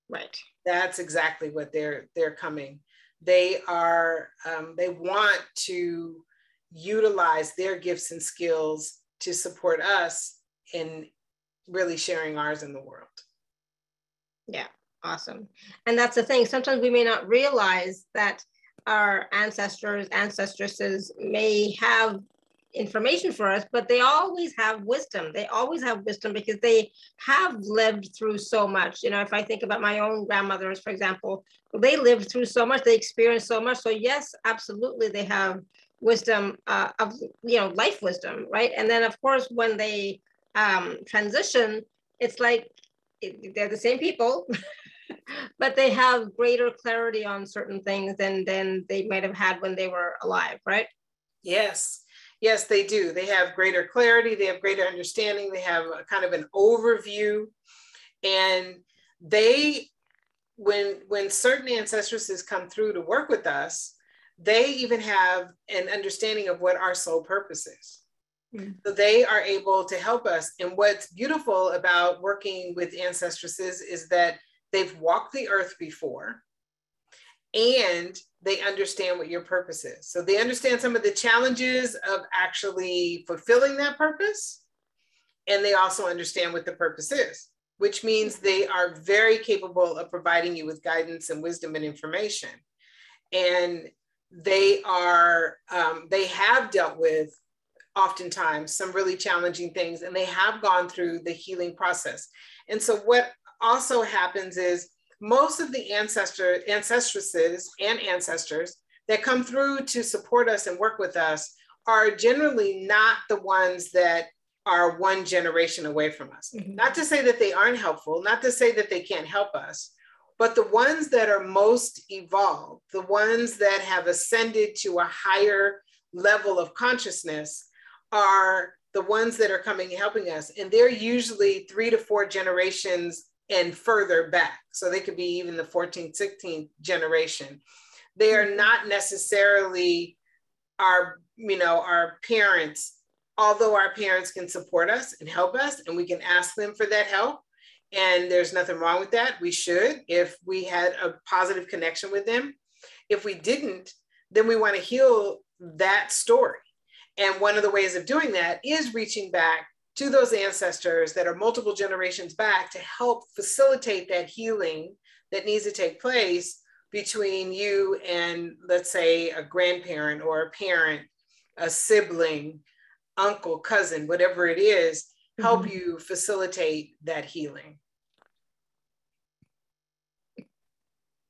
Right. That's exactly what they're they're coming. They are um, they want to utilize their gifts and skills to support us in really sharing ours in the world. Yeah, awesome. And that's the thing. Sometimes we may not realize that our ancestors, ancestresses may have information for us, but they always have wisdom. They always have wisdom because they have lived through so much. You know, if I think about my own grandmothers, for example, they lived through so much, they experienced so much. So yes, absolutely, they have wisdom uh, of you know life wisdom, right? And then of course when they um, transition, it's like they're the same people. but they have greater clarity on certain things than than they might have had when they were alive, right? Yes. Yes, they do. They have greater clarity, they have greater understanding, they have a kind of an overview. And they, when when certain ancestresses come through to work with us, they even have an understanding of what our soul purpose is. Mm. So they are able to help us. And what's beautiful about working with ancestresses is that they've walked the earth before and they understand what your purpose is. So they understand some of the challenges of actually fulfilling that purpose. And they also understand what the purpose is, which means they are very capable of providing you with guidance and wisdom and information. And they are, um, they have dealt with oftentimes some really challenging things and they have gone through the healing process. And so what also happens is most of the ancestor ancestresses and ancestors that come through to support us and work with us are generally not the ones that are one generation away from us. Mm-hmm. Not to say that they aren't helpful, not to say that they can't help us, but the ones that are most evolved, the ones that have ascended to a higher level of consciousness are the ones that are coming and helping us. And they're usually three to four generations and further back. So they could be even the 14th, 16th generation. They are mm-hmm. not necessarily our, you know, our parents, although our parents can support us and help us, and we can ask them for that help. And there's nothing wrong with that. We should, if we had a positive connection with them. If we didn't, then we want to heal that story. And one of the ways of doing that is reaching back to those ancestors that are multiple generations back to help facilitate that healing that needs to take place between you and, let's say, a grandparent or a parent, a sibling, uncle, cousin, whatever it is, help mm-hmm. you facilitate that healing.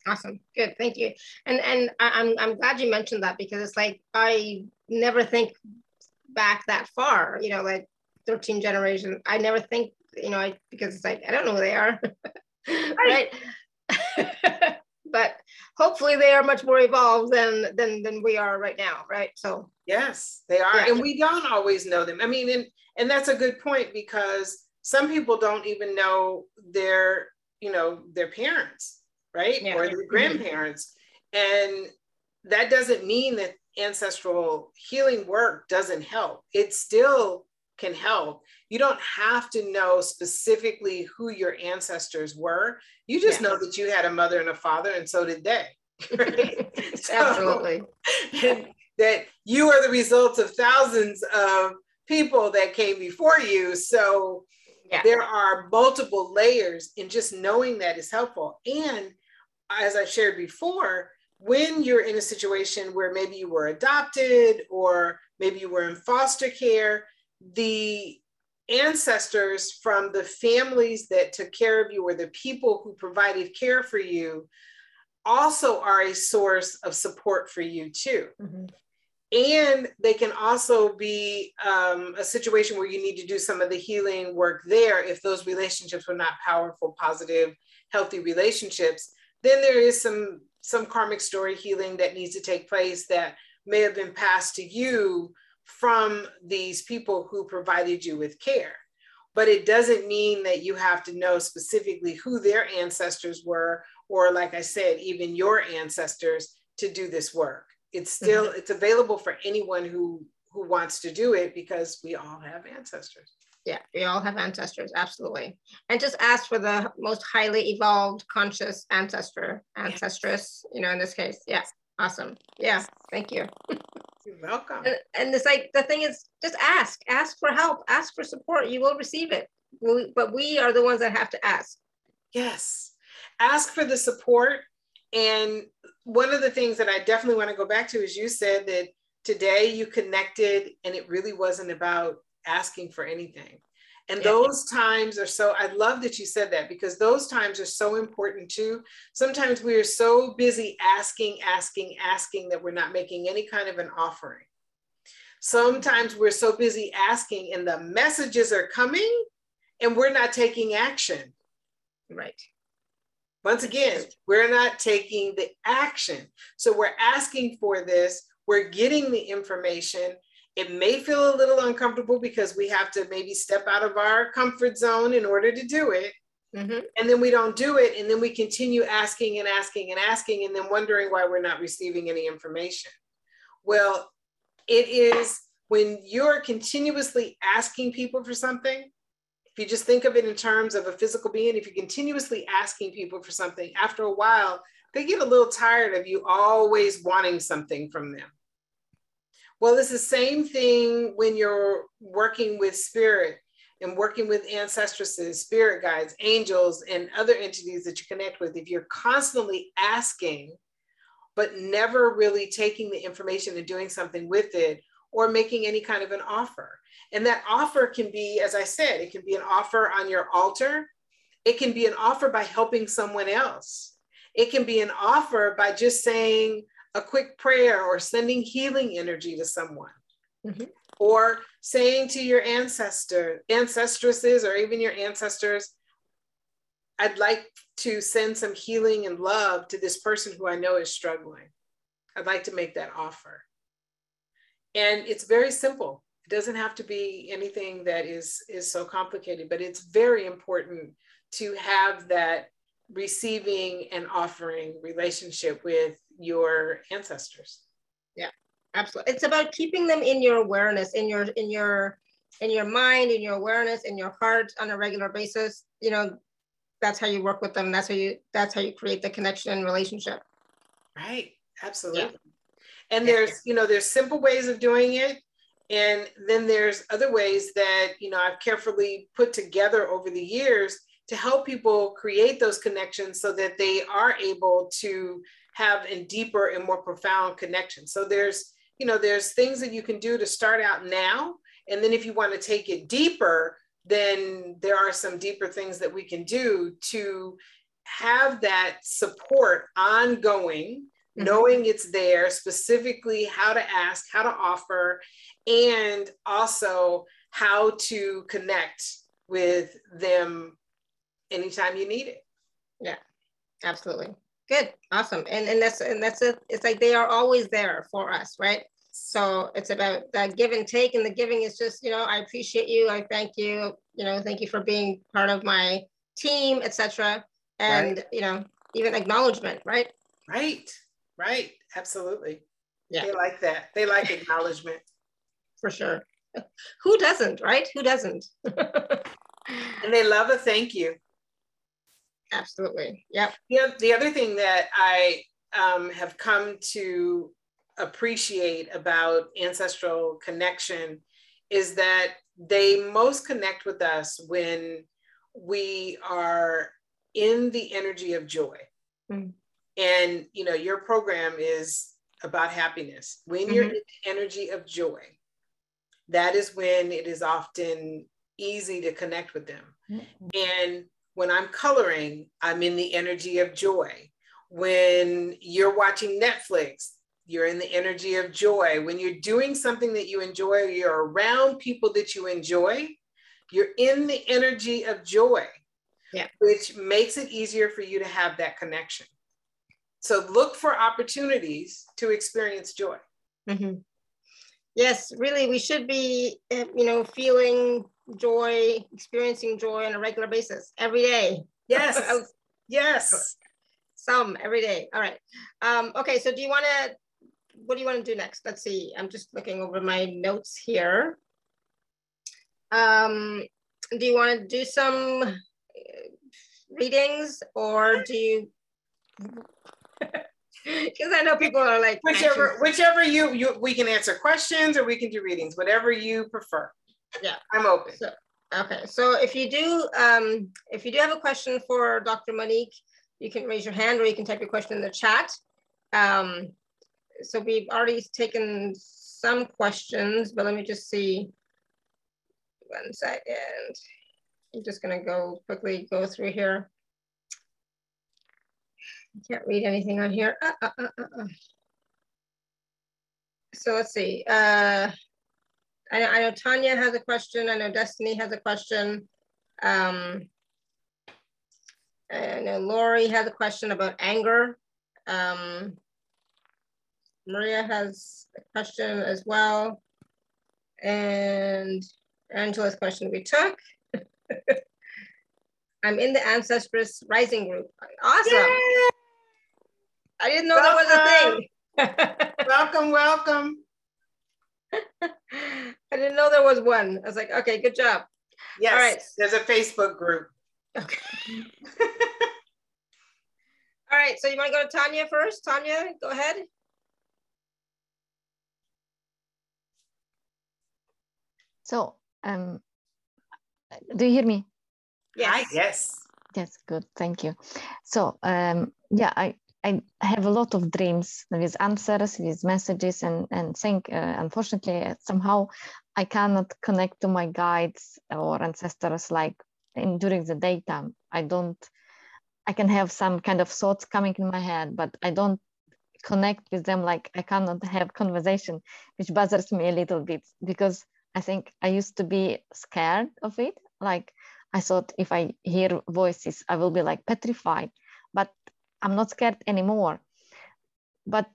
Awesome, good, thank you. And and I'm I'm glad you mentioned that because it's like I never think back that far. You know, like 13 generations. I never think, you know, I, because it's like, I don't know who they are. right. but hopefully they are much more evolved than, than, than we are right now. Right. So, yes, they are. Yeah. And we don't always know them. I mean, and, and that's a good point because some people don't even know their, you know, their parents, right? Yeah. Or their mm-hmm. grandparents. And that doesn't mean that ancestral healing work doesn't help. It still can help. You don't have to know specifically who your ancestors were. You just know that you had a mother and a father, and so did they. Right? Absolutely. that you are the results of thousands of people that came before you. So yeah. there are multiple layers, and just knowing that is helpful. And as I shared before, when you're in a situation where maybe you were adopted or maybe you were in foster care, the ancestors from the families that took care of you or the people who provided care for you also are a source of support for you too. Mm-hmm. And they can also be um, a situation where you need to do some of the healing work there if those relationships were not powerful, positive, healthy relationships. Then there is some some karmic story healing that needs to take place that may have been passed to you from these people who provided you with care. But it doesn't mean that you have to know specifically who their ancestors were, or like I said, even your ancestors to do this work. It's still mm-hmm. it's available for anyone who who wants to do it because we all have ancestors. Yeah, we all have ancestors, absolutely. And just ask for the most highly evolved conscious ancestor, ancestress, you know, in this case. Yeah, awesome. Yeah, thank you. You're welcome. And, and it's like the thing is just ask, ask for help, ask for support. You will receive it. but we are the ones that have to ask. Yes. Ask for the support. And one of the things that I definitely want to go back to is you said that today you connected and it really wasn't about asking for anything. And yeah. those times are so, I love that you said that because those times are so important too. Sometimes we are so busy asking, asking, asking that we're not making any kind of an offering. Sometimes we're so busy asking and the messages are coming and we're not taking action. Right. Once again, we're not taking the action. So we're asking for this, we're getting the information, it may feel a little uncomfortable because we have to maybe step out of our comfort zone in order to do it. Mm-hmm. And then we don't do it. And then we continue asking and asking and asking, and then wondering why we're not receiving any information. Well, it is when you're continuously asking people for something, if you just think of it in terms of a physical being, if you're continuously asking people for something, after a while, they get a little tired of you always wanting something from them. Well, it's the same thing when you're working with spirit and working with ancestresses, spirit guides, angels, and other entities that you connect with. If you're constantly asking, but never really taking the information and doing something with it or making any kind of an offer. And that offer can be, as I said, it can be an offer on your altar. It can be an offer by helping someone else. It can be an offer by just saying, a quick prayer or sending healing energy to someone. Mm-hmm. Or saying to your ancestor, ancestresses, or even your ancestors, I'd like to send some healing and love to this person who I know is struggling. I'd like to make that offer. And it's very simple. It doesn't have to be anything that is, is so complicated, but it's very important to have that receiving and offering relationship with your ancestors. Yeah, absolutely. It's about keeping them in your awareness, in your in your in your mind, in your awareness, in your heart on a regular basis. You know, that's how you work with them. That's how you that's how you create the connection and relationship. Right. Absolutely. Yeah. And there's, you know, there's simple ways of doing it. And then there's other ways that, you know, I've carefully put together over the years to help people create those connections so that they are able to have a deeper and more profound connection. So there's, you know, there's things that you can do to start out now. And then if you want to take it deeper, then there are some deeper things that we can do to have that support ongoing, mm-hmm. knowing it's there, specifically how to ask, how to offer, and also how to connect with them anytime you need it. Yeah, absolutely. Good, awesome, and and that's and that's it. It's like they are always there for us, right? So it's about that give and take, and the giving is just you know I appreciate you, I thank you, you know, thank you for being part of my team, etc. and right. you know even acknowledgement right? Right. Right. Absolutely. Yeah. They like that. They like acknowledgement. For sure. Who doesn't right? Who doesn't? And they love a thank you absolutely yeah yeah the other thing that i um, have come to appreciate about ancestral connection is that they most connect with us when we are in the energy of joy. Mm. And you know, your program is about happiness. When mm-hmm. you're in the energy of joy, that is when it is often easy to connect with them. Mm-hmm. And when I'm coloring, I'm in the energy of joy. When you're watching Netflix, you're in the energy of joy. When you're doing something that you enjoy, you're around people that you enjoy, you're in the energy of joy, yeah. which makes it easier for you to have that connection. So look for opportunities to experience joy. Mm-hmm. Yes, really, we should be, eh, you know, feeling joy, experiencing joy on a regular basis every day. Yes. yes. Some every day. All right. Um, okay. So do you want to what do you want to do next? Let's see. I'm just looking over my notes here. Um, do you want to do some uh, readings or do you? Because I know people are like whichever anxious. whichever you you we can answer questions or we can do readings, whatever you prefer. Yeah, I'm open. So, okay, so if you do um, if you do have a question for Dr. Monique, you can raise your hand or you can type your question in the chat. Um, so we've already taken some questions, but let me just see. One second. I'm just gonna go quickly go through here. I can't read anything on here. Uh, uh, uh, uh, uh. so let's see. I, I, know Tanya has a question. I know Destiny has a question. Um, I know Lori has a question about anger. Um, Maria has a question as well. And Angela's question we took. I'm in the Ancestress Rising group. Awesome. Yay! I didn't know welcome. that was a thing. welcome, welcome. I didn't know there was one. I was like, okay, good job. Yes, All right. there's a Facebook group. Okay. All right, so you want to go to Tanya first? Tanya, go ahead. So, um, do you hear me? Yes. Yes. Yes, good. Thank you. So, um, yeah, I, I have a lot of dreams with answers, with messages, and and think uh, unfortunately somehow I cannot connect to my guides or ancestors like in during the daytime. I don't. I can have some kind of thoughts coming in my head, but I don't connect with them like I cannot have conversation, which bothers me a little bit because I think I used to be scared of it. Like I thought if I hear voices, I will be like petrified, I'm not scared anymore. But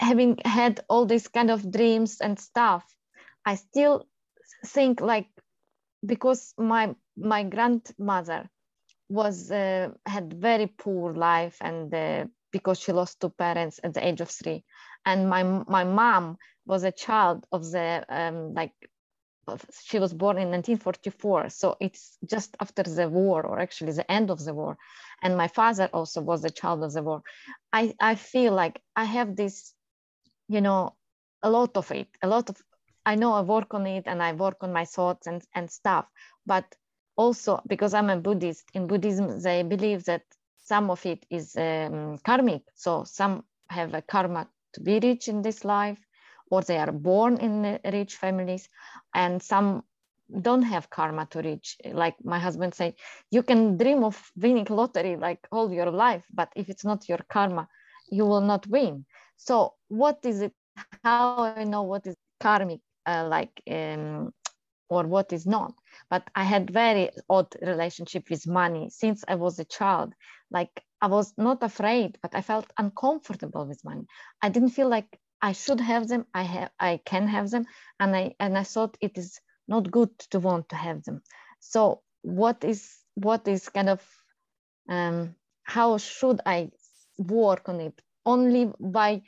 having had all these kind of dreams and stuff, I still think like because my my grandmother was uh, had very poor life and uh, because she lost two parents at the age of three and my my mom was a child of the um, like she was born in 1944 so it's just after the war or actually the end of the war. And my father also was a child of the war. I i feel like i have this you know a lot of it a lot of i know i work on it and i work on my thoughts and and stuff but also because i'm a buddhist in buddhism they believe that some of it is um, karmic. So some have a karma to be rich in this life or they are born in rich families and some don't have karma to reach. Like my husband said you can dream of winning lottery like all your life but if it's not your karma you will not win. So what is it how i know what is karmic uh, like um, or what is not? But i had very odd relationship with money since i was a child. Like i was not afraid but i felt uncomfortable with money. I didn't feel like I should have them. I have, I can have them, and I and I thought it is not good to want to have them. So what is what is kind of um, how should I work on it? Only by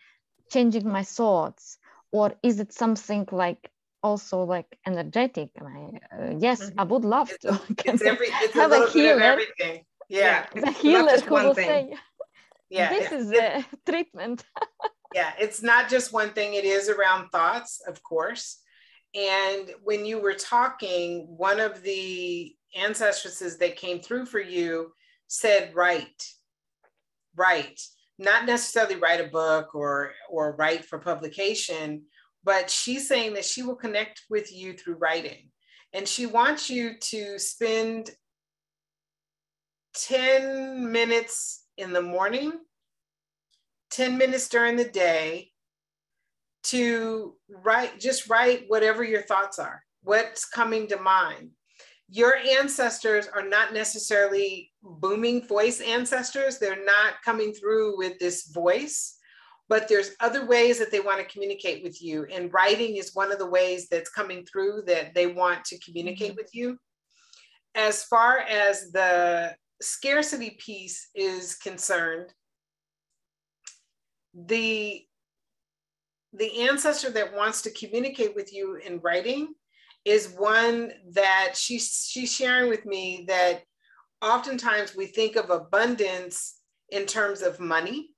changing my thoughts, or is it something like also like energetic? I, uh, yes, mm-hmm. I would love to. It's every, it's have a, a healer. everything. Yeah, the healer who will thing. say, "Yeah, this is the treatment." Yeah, it's not just one thing. It is around thoughts, of course. And when you were talking, one of the ancestresses that came through for you said, "Write, write." Not necessarily write a book or or write for publication, but she's saying that she will connect with you through writing. And she wants you to spend 10 minutes in the morning, 10 minutes during the day to write, just write whatever your thoughts are, what's coming to mind. Your ancestors are not necessarily booming voice ancestors. They're not coming through with this voice, but there's other ways that they want to communicate with you. And writing is one of the ways that's coming through that they want to communicate mm-hmm. with you. As far as the scarcity piece is concerned, the the ancestor that wants to communicate with you in writing is one that she's she's sharing with me that oftentimes we think of abundance in terms of money.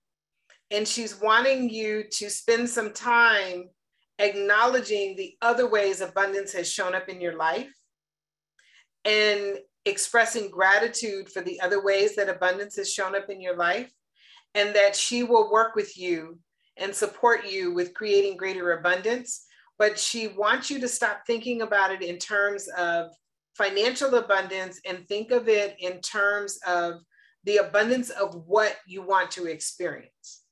And she's wanting you to spend some time acknowledging the other ways abundance has shown up in your life and expressing gratitude for the other ways that abundance has shown up in your life, and that she will work with you and support you with creating greater abundance. But she wants you to stop thinking about it in terms of financial abundance and think of it in terms of the abundance of what you want to experience.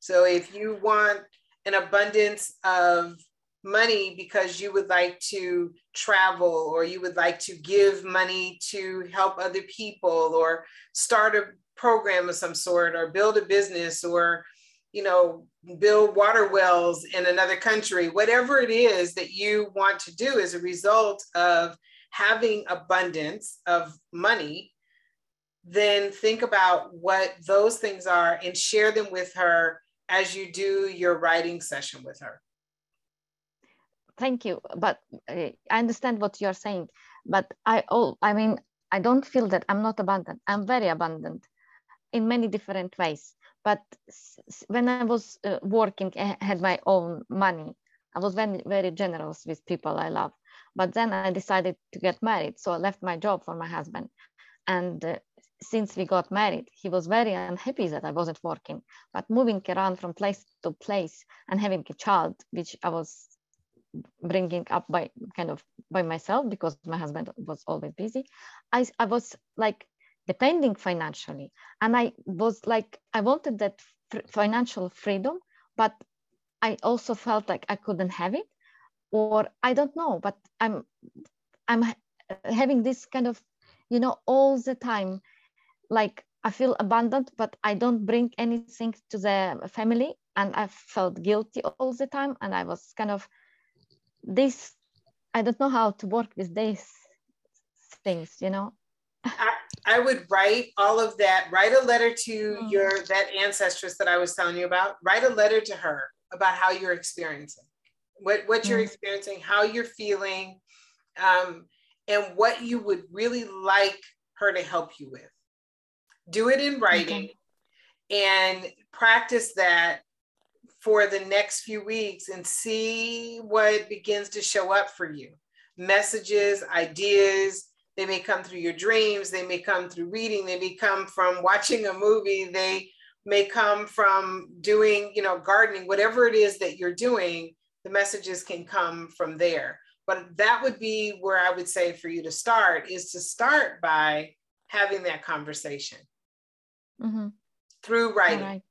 So if you want an abundance of money because you would like to travel or you would like to give money to help other people or start a program of some sort or build a business or you know build water wells in another country. Whatever it is that you want to do as a result of having abundance of money then think about what those things are and share them with her as you do your writing session with her. Thank you. But uh, i understand what you're saying. But i oh i mean i don't feel that i'm not abundant. I'm very abundant in many different ways. But when i was uh, working I had my own money i was very very generous with people i love. But then i decided to get married so i left my job for my husband. And uh, since we got married, he was very unhappy that I wasn't working. But moving around from place to place and having a child, which I was bringing up by kind of by myself because my husband was always busy i, I was like depending financially. And i was like i wanted that financial freedom but i also felt like i couldn't have it or i don't know but i'm i'm having this kind of you know all the time like i feel abundant but i don't bring anything to the family and i felt guilty all the time and i was kind of this i don't know how to work with these things you know? I, I would write all of that write a letter to mm. your that ancestress that i was telling you about write a letter to her about how you're experiencing what what you're mm. experiencing how you're feeling um, and what you would really like her to help you with do it in writing okay. and practice that for the next few weeks and see what begins to show up for you. Messages, ideas, they may come through your dreams, they may come through reading, they may come from watching a movie, they may come from doing, you know, gardening, whatever it is that you're doing, the messages can come from there. But that would be where I would say for you to start is to start by having that conversation mm-hmm. through writing.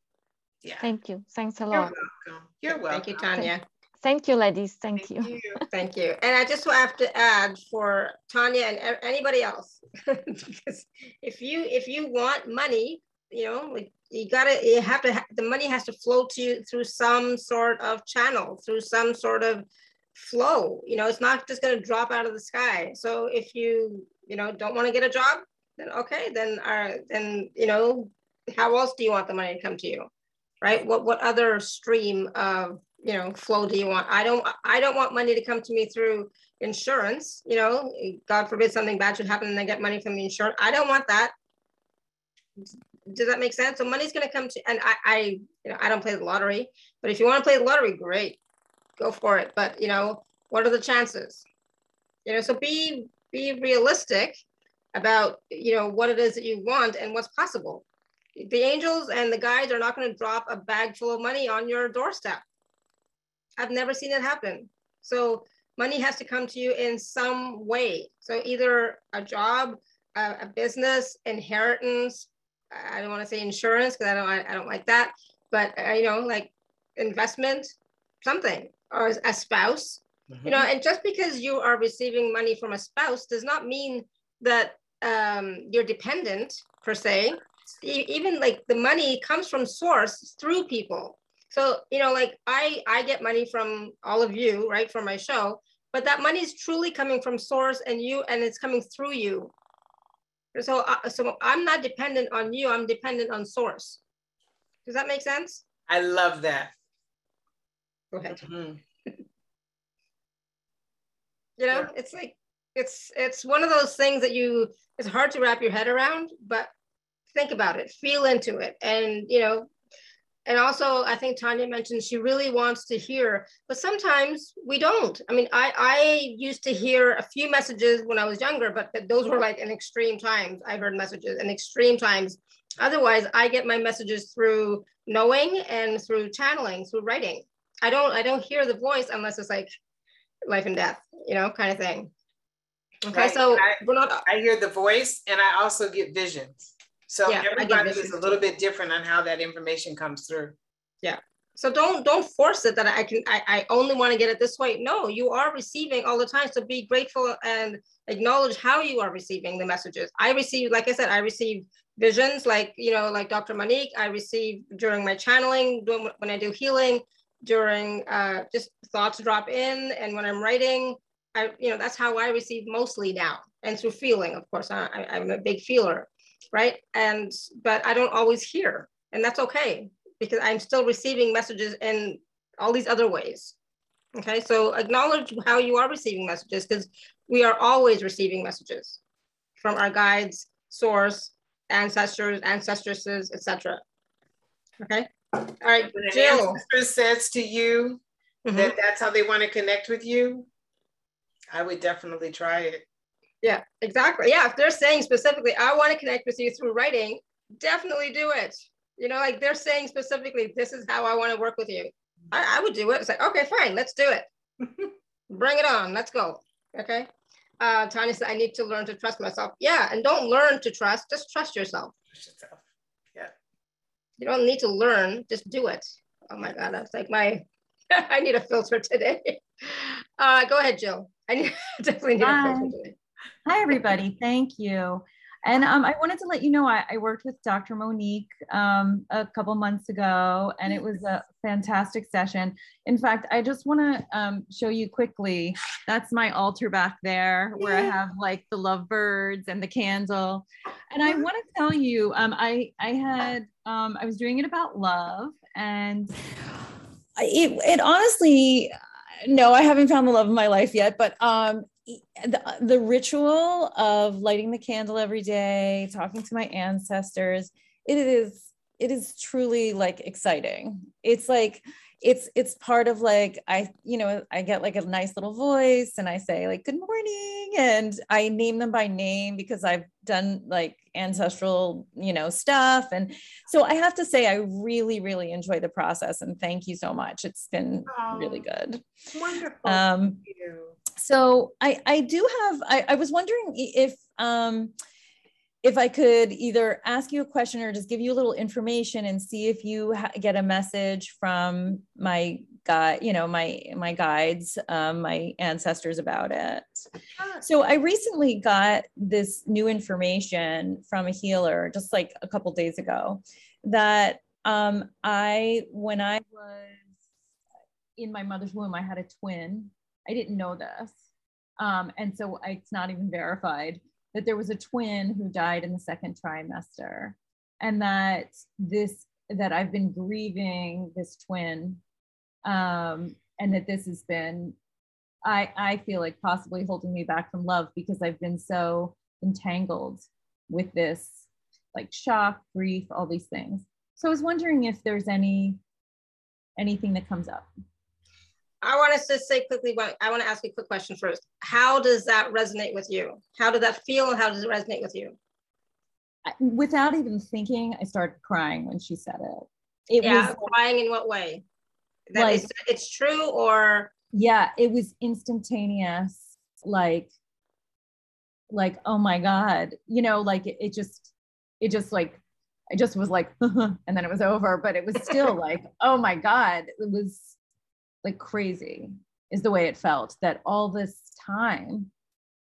Yeah. Thank you. Thanks a lot. You're welcome. You're welcome. Thank you, Tanya. Thank you, ladies. Thank, Thank you. you. Thank you. And I just have to add for Tanya and anybody else, because if you if you want money, you know, you gotta you have to the money has to flow to you through some sort of channel, through some sort of flow. You know, it's not just gonna drop out of the sky. So if you you know don't want to get a job, then okay, then uh, then you know how else do you want the money to come to you? Right? What what other stream of you know flow do you want? I don't I don't want money to come to me through insurance. You know, God forbid something bad should happen and I get money from the insurance. I don't want that. Does that make sense? So money's going to come to, and I, I, you know, I don't play the lottery, but if you want to play the lottery, great, go for it. But you know, what are the chances? You know, so be be realistic about you know what it is that you want and what's possible. The angels and the guides are not going to drop a bag full of money on your doorstep. I've never seen it happen. So money has to come to you in some way. So either a job, a, a business, inheritance. I don't want to say insurance because I don't I, I, don't like that, but uh, you know like investment, something or a spouse. Mm-hmm. You know, and just because you are receiving money from a spouse does not mean that um, you're dependent per se. Even like the money comes from source through people. So, you know, like I, I get money from all of you, right, for my show, but that money is truly coming from source and you, and it's coming through you. So, uh, so I'm not dependent on you. I'm dependent on source. Does that make sense? I love that. Go ahead. Mm-hmm. you know, yeah. it's like it's it's one of those things that you it's hard to wrap your head around, but think about it, feel into it, and you know, and also I think Tanya mentioned she really wants to hear, but sometimes we don't. I mean, I I used to hear a few messages when I was younger, but, but those were like in extreme times. I heard messages in extreme times. Otherwise, I get my messages through knowing and through channeling, through writing. I don't I don't hear the voice unless it's like life and death, you know, kind of thing. Okay, right. so I, we're not. I hear the voice, and I also get visions. So yeah, everybody is a little bit different on how that information comes through. Yeah. So don't don't force it that I can I, I only want to get it this way. No, you are receiving all the time. So be grateful and acknowledge how you are receiving the messages. I receive, like I said, I receive visions like you know, like Dr. Monique. I receive during my channeling, doing when I do healing, during uh, just thoughts drop in, and when I'm writing, I you know that's how I receive mostly now, and through feeling, of course. I, I'm a big feeler right? And but I don't always hear, and that's okay because I'm still receiving messages in all these other ways. Okay, so acknowledge how you are receiving messages because we are always receiving messages from our guides, source, ancestors, ancestresses, etc. Okay. All right, when Jill. Says to you mm-hmm. that that's how they want to connect with you, I would definitely try it. Yeah, exactly. Yeah, if they're saying specifically, I want to connect with you through writing, definitely do it. You know, like they're saying specifically, this is how I want to work with you. I, I would do it. It's like, okay, fine, let's do it. Bring it on. Let's go. Okay. Uh, Tanya said, I need to learn to trust myself. Yeah, and don't learn to trust, just trust yourself. Yeah. You don't need to learn, just do it. Oh my God, that's like my, I need a filter today. Uh, go ahead, Jill. I need, definitely need Bye. a filter today. Hi, everybody. Thank you. And um, I wanted to let you know I, I worked with Dr. Monique um, a couple months ago, and it was a fantastic session. In fact, I just want to um, show you quickly. That's my altar back there, where I have like the lovebirds and the candle. And I want to tell you, um, I I had um, I was doing it about love, and it it honestly no, I haven't found the love of my life yet, but um, the, the ritual of lighting the candle every day, talking to my ancestors, it is it is truly like exciting. It's like it's it's part of like I you know I get like a nice little voice and I say like good morning and I name them by name because I've done like ancestral you know stuff and so I have to say I really really enjoy the process and thank you so much. It's been oh, really good. Wonderful. Um, thank you so I, I do have, I, I was wondering if, um, if I could either ask you a question or just give you a little information and see if you get a message from my guide, you know, my my guides, um, my ancestors about it. So I recently got this new information from a healer just like a couple days ago that um, I, when I was in my mother's womb, I had a twin I didn't know this. Um, and so it's not even verified that there was a twin who died in the second trimester. and that this that I've been grieving this twin, um, and that this has been, I I feel like possibly holding me back from love because I've been so entangled with this like shock, grief, all these things. So I was wondering if there's any anything that comes up. I want to just say quickly, I want to ask you a quick question first. How does that resonate with you? How did that feel and how does it resonate with you? Without even thinking, I started crying when she said it. It yeah, was crying in what way? That like, is, it's true or? Yeah, it was instantaneous. Like, like, oh my God, you know, like it, it just, it just like I just was like, and then it was over, but it was still like, oh my God, it was like crazy, is the way it felt that all this time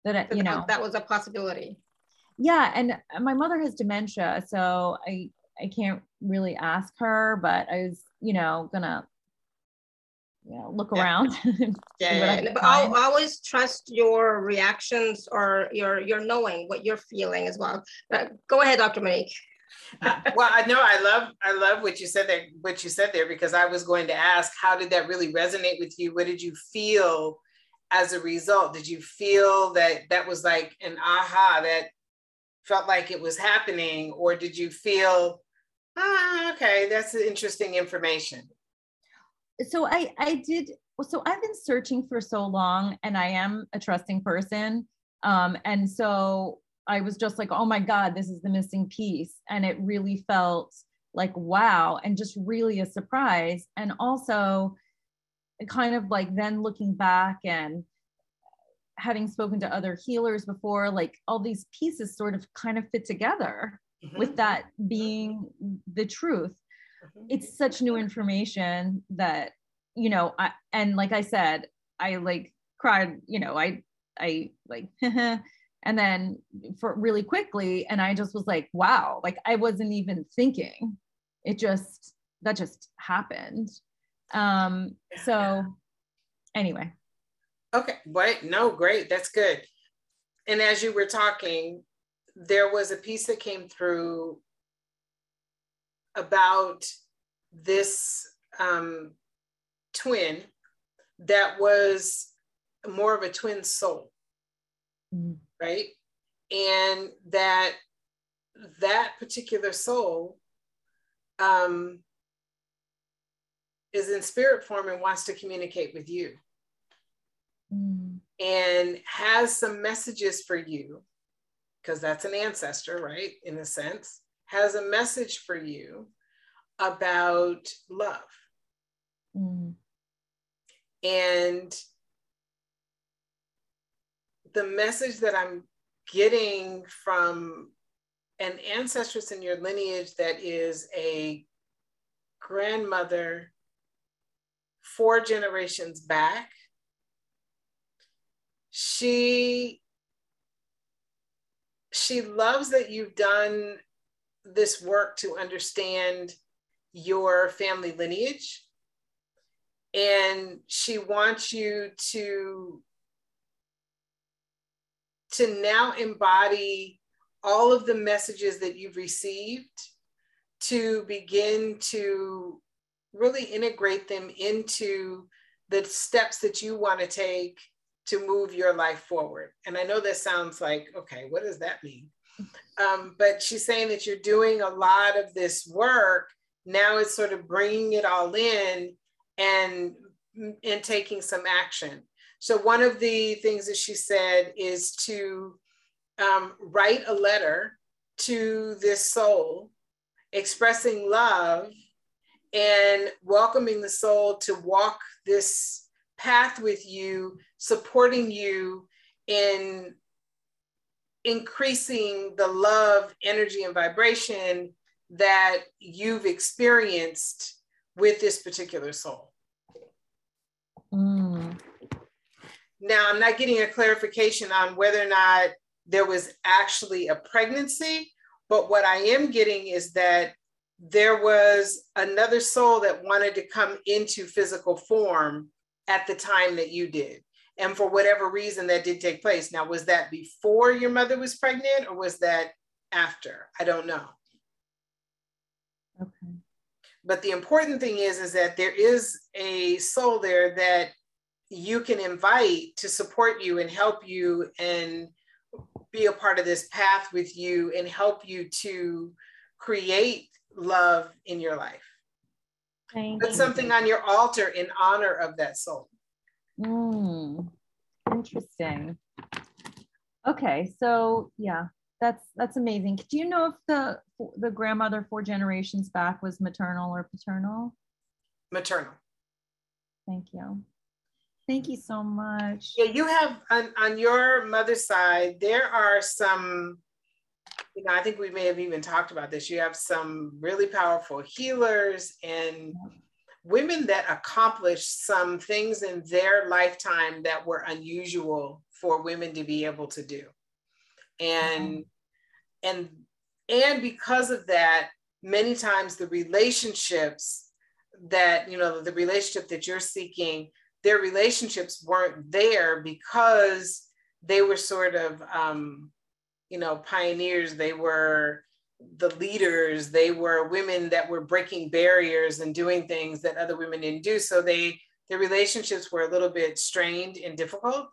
that, I, you know, that was a possibility. Yeah. And my mother has dementia. So I, I can't really ask her, but I was, you know, gonna, you know, look yeah. around. yeah, yeah. but I'll always trust your reactions or your your knowing what you're feeling as well. But go ahead, Dr. Monique uh, well, I know I love I love what you said there, what you said there, because I was going to ask, how did that really resonate with you? What did you feel as a result? Did you feel that that was like an aha that felt like it was happening, or did you feel, ah, okay, that's interesting information? So I I did. So I've been searching for so long, and I am a trusting person. Um, and so I was just like, oh my God, this is the missing piece. And it really felt like, wow, and just really a surprise. And also, kind of like then looking back and having spoken to other healers before, like all these pieces sort of kind of fit together mm-hmm. with that being the truth. Mm-hmm. It's such new information that, you know, I, and like I said, I like cried, you know, I, I like, and then for really quickly and i just was like wow like i wasn't even thinking. It just that just happened. Um so anyway. Okay wait no great that's good. And as you were talking there was a piece that came through about this um, twin that was more of a twin soul. Mm right? And that that particular soul um, is in spirit form and wants to communicate with you mm. and has some messages for you because that's an ancestor right in a sense has a message for you about love mm. and the message that I'm getting from an ancestress in your lineage that is a grandmother four generations back, she she loves that you've done this work to understand your family lineage. And she wants you to to now embody all of the messages that you've received to begin to really integrate them into the steps that you want to take to move your life forward. And I know that sounds like, okay, what does that mean? Um, but she's saying that you're doing a lot of this work. Now it's sort of bringing it all in and, and taking some action. So one of the things that she said is to um, write a letter to this soul, expressing love and welcoming the soul to walk this path with you, supporting you in increasing the love, energy, and vibration that you've experienced with this particular soul. Mm. Now, I'm not getting a clarification on whether or not there was actually a pregnancy, but what I am getting is that there was another soul that wanted to come into physical form at the time that you did. And for whatever reason, that did take place. Now, was that before your mother was pregnant or was that after? I don't know. Okay. But the important thing is, is that there is a soul there that you can invite to support you and help you and be a part of this path with you and help you to create love in your life. Thank Put something on your altar in honor of that soul. Mm, interesting. Okay, so yeah, that's that's amazing. Do you know if the the grandmother four generations back was maternal or paternal? Maternal. Thank you. Thank you so much. Yeah, you have on, on your mother's side, there are some, you know, I think we may have even talked about this. You have some really powerful healers and women that accomplished some things in their lifetime that were unusual for women to be able to do. And mm-hmm. and and because of that, many times the relationships that, you know, the relationship that you're seeking their relationships weren't there because they were sort of um, you know pioneers. They were the leaders. They were women that were breaking barriers and doing things that other women didn't do. So they their relationships were a little bit strained and difficult.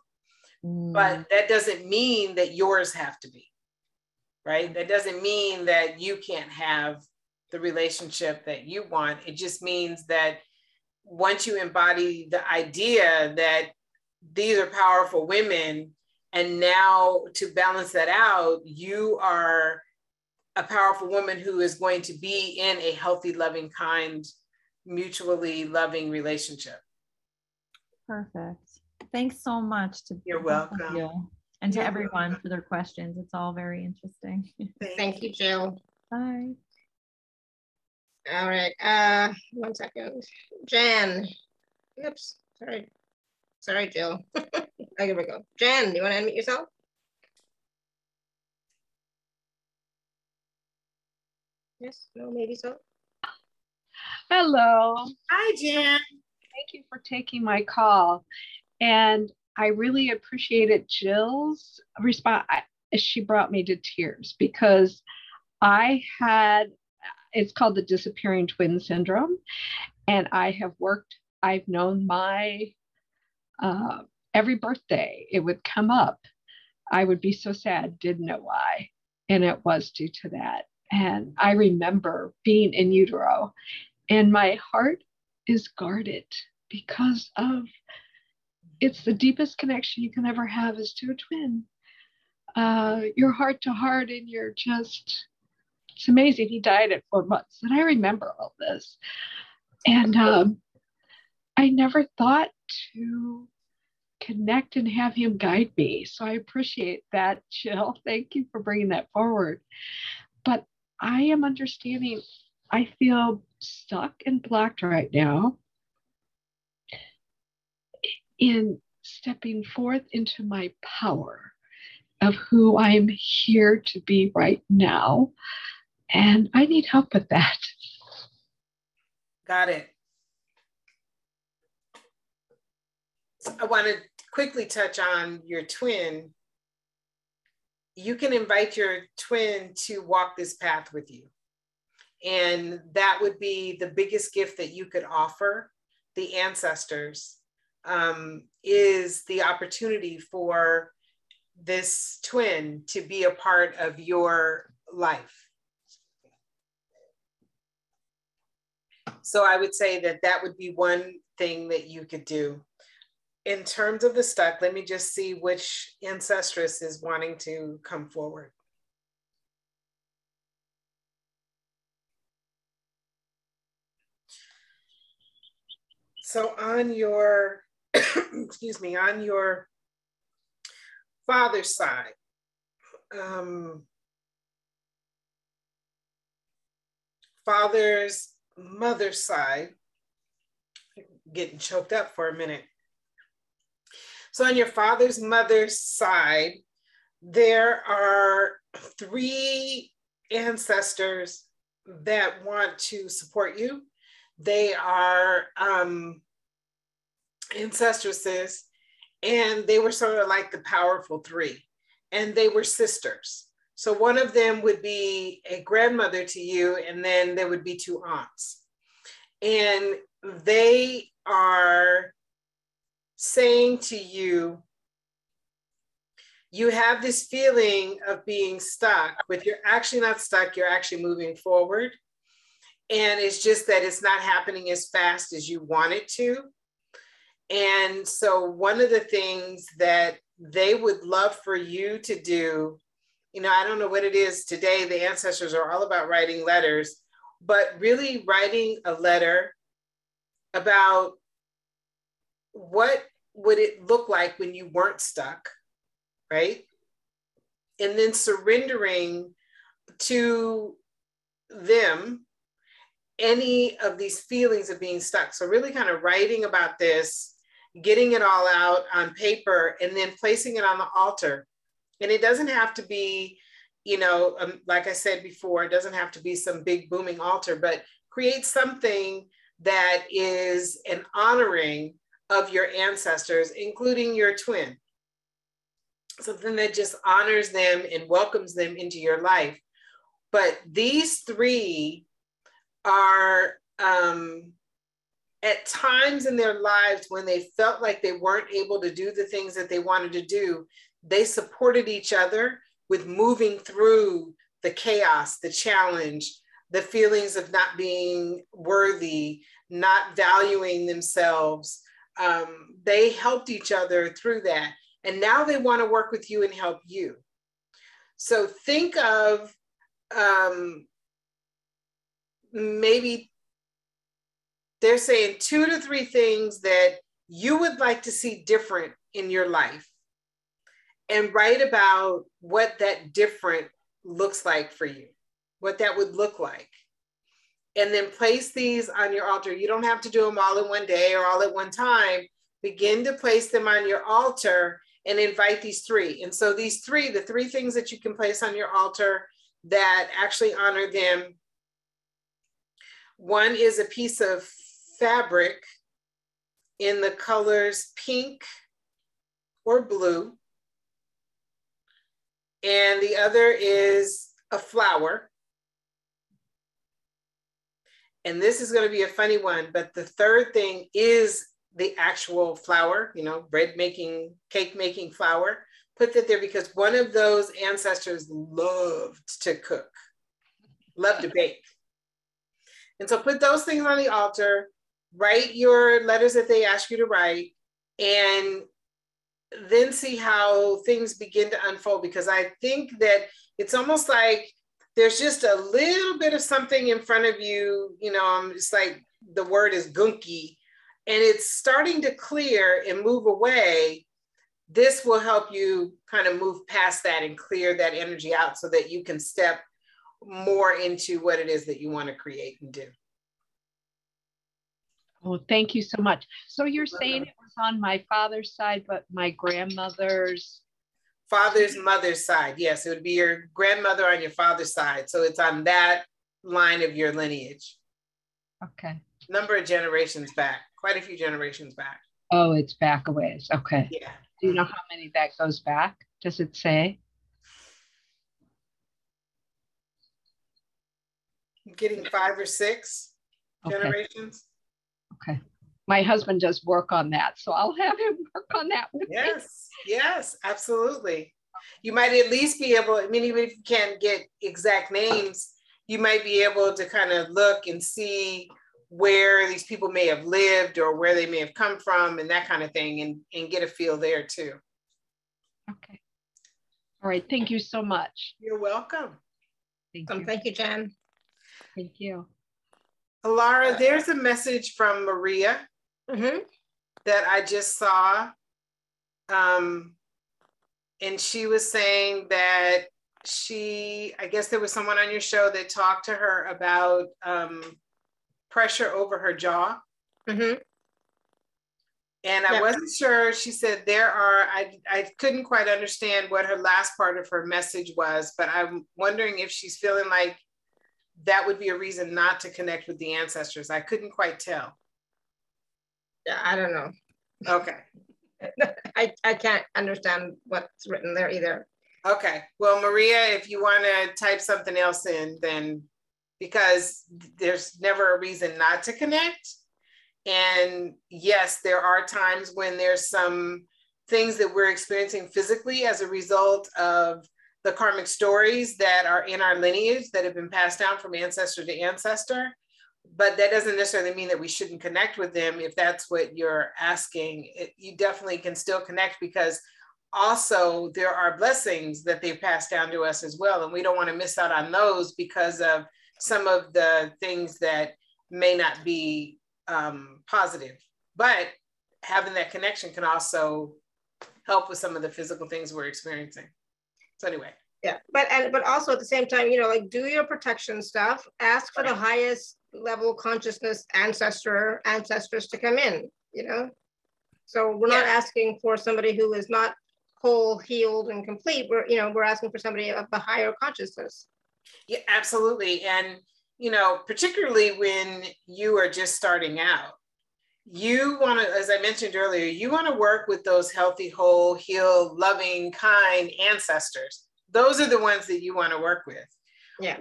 Mm. but that doesn't mean that yours have to be right? That doesn't mean that you can't have the relationship that you want. It just means that once you embody the idea that these are powerful women, and now to balance that out, you are a powerful woman who is going to be in a healthy, loving, kind, mutually loving relationship. Perfect. Thanks so much to you're welcome you and to you're everyone welcome. for their questions. It's all very interesting. Thank you, Jill. Bye. All right, uh, one second. Jan, oops, sorry. Sorry, Jill. oh, here we go. Jan, do you want to unmute yourself? Yes, no, maybe so. Hello. Hi, Jan. Thank you for taking my call. And I really appreciated Jill's response. She brought me to tears because I had it's called the disappearing twin syndrome. And I have worked, I've known my, uh, every birthday it would come up. I would be so sad, didn't know why. And it was due to that. And I remember being in utero, and my heart is guarded because of it's the deepest connection you can ever have is to a twin. Uh, you're heart to heart, and you're just it's amazing. He died at four months. And I remember all this. And um, I never thought to connect and have him guide me. So I appreciate that, Jill. Thank you for bringing that forward. But I am understanding, I feel stuck and blocked right now in stepping forth into my power of who I'm here to be right now and I need help with that. Got it. I want to quickly touch on your twin. You can invite your twin to walk this path with you. And that would be the biggest gift that you could offer the ancestors um, is the opportunity for this twin to be a part of your life. So I would say that that would be one thing that you could do. In terms of the stuck, let me just see which ancestress is wanting to come forward. So on your, excuse me, on your father's side, um, father's mother's side, getting choked up for a minute. So on your father's mother's side, there are three ancestors that want to support you. They are um, ancestresses, and they were sort of like the powerful three, and they were sisters. So one of them would be a grandmother to you, and then there would be two aunts. and they are saying to you, you have this feeling of being stuck, but you're actually not stuck, you're actually moving forward. And it's just that it's not happening as fast as you want it to. And so, one of the things that they would love for you to do, you know, I don't know what it is today, the ancestors are all about writing letters, but really writing a letter about what would it look like when you weren't stuck right? And then surrendering to them any of these feelings of being stuck. So, really kind of writing about this, getting it all out on paper, and then placing it on the altar. And it doesn't have to be, you know, um, like I said before, it doesn't have to be some big booming altar, but create something that is an honoring of your ancestors, including your twin something that just honors them and welcomes them into your life. But these three are um, at times in their lives when they felt like they weren't able to do the things that they wanted to do, they supported each other with moving through the chaos, the challenge, the feelings of not being worthy, not valuing themselves. Um, they helped each other through that. And now they want to work with you and help you. So think of um, maybe they're saying two to three things that you would like to see different in your life and write about what that different looks like for you, what that would look like. And then place these on your altar. You don't have to do them all in one day or all at one time. Begin to place them on your altar and invite these three. And so these three, the three things that you can place on your altar that actually honor them. One is a piece of fabric in the colors pink or blue. And the other is a flower. And this is going to be a funny one, but the third thing is the actual flour, you know, bread making, cake making flour. Put that there because one of those ancestors loved to cook, loved to bake. And so put those things on the altar, write your letters that they ask you to write, and then see how things begin to unfold. Because I think that it's almost like there's just a little bit of something in front of you, you know, um, it's like the word is gunky and it's starting to clear and move away, this will help you kind of move past that and clear that energy out so that you can step more into what it is that you want to create and do. Oh, thank you so much. So you're saying it was on my father's side, but my grandmother's father's mother's side. Yes, it would be your grandmother on your father's side. So it's on that line of your lineage. Okay. Number of generations back quite a few generations back. Oh, it's back a ways. Okay. Yeah. Do you know how many that goes back? Does it say? I'm getting five or six okay. generations. Okay. My husband does work on that, so I'll have him work on that. yes, me. yes, absolutely. You might at least be able, I mean, even if you can't get exact names, you might be able to kind of look and see where these people may have lived or where they may have come from and that kind of thing and, and get a feel there too. Okay. All right. Thank you so much. You're welcome. Thank um, you. Thank you, Jen. Thank you. Alara, there's a message from Maria mm-hmm. that I just saw. Um, and she was saying that she, I guess there was someone on your show that talked to her about um, pressure over her jaw. Mm-hmm. And I wasn't sure. She said there are, I, I couldn't quite understand what her last part of her message was, but I'm wondering if she's feeling like that would be a reason not to connect with the ancestors. I couldn't quite tell. Yeah, I don't know. Okay. I, I can't understand what's written there either. Okay. Well, Maria, if you want to type something else in, then because there's never a reason not to connect. And yes, there are times when there's some things that we're experiencing physically as a result of the karmic stories that are in our lineage that have been passed down from ancestor to ancestor. But that doesn't necessarily mean that we shouldn't connect with them if that's what you're asking. It, you definitely can still connect because also there are blessings that they've passed down to us as well. And we don't want to miss out on those because of some of the things that may not be um, positive. But having that connection can also help with some of the physical things we're experiencing. So anyway. Yeah, but and but also at the same time, you know, like do your protection stuff. Ask for right. the highest level consciousness ancestor ancestors to come in. You know, so we're yeah. not asking for somebody who is not whole, healed, and complete. We're you know we're asking for somebody of a higher consciousness. Yeah, absolutely, and you know, particularly when you are just starting out you want to, as I mentioned earlier, you want to work with those healthy, whole, healed, loving, kind ancestors. Those are the ones that you want to work with. Yeah.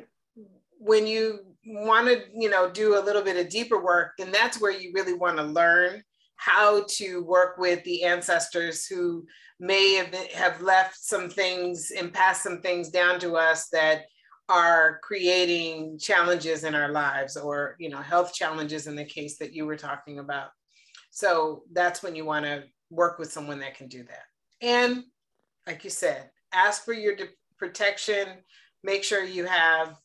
When you want to, you know, do a little bit of deeper work, then that's where you really want to learn how to work with the ancestors who may have, been, have left some things and passed some things down to us that are creating challenges in our lives or you know health challenges in the case that you were talking about. So that's when you want to work with someone that can do that. And like you said ask for your protection. Make sure you have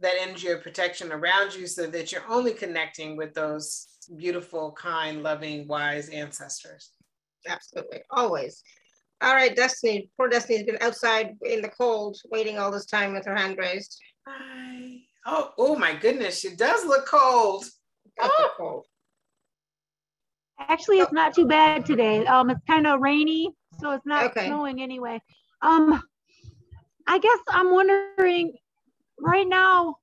that energy of protection around you so that you're only connecting with those beautiful kind loving wise ancestors. Absolutely. Always all right, Destiny. Poor Destiny's been outside in the cold, waiting all this time with her hand raised. Hi. Oh, oh my goodness, she does look cold. Oh. cold. Actually, it's not too bad today. Um, it's kind of rainy, so it's not okay. snowing anyway. Um, I guess I'm wondering right now.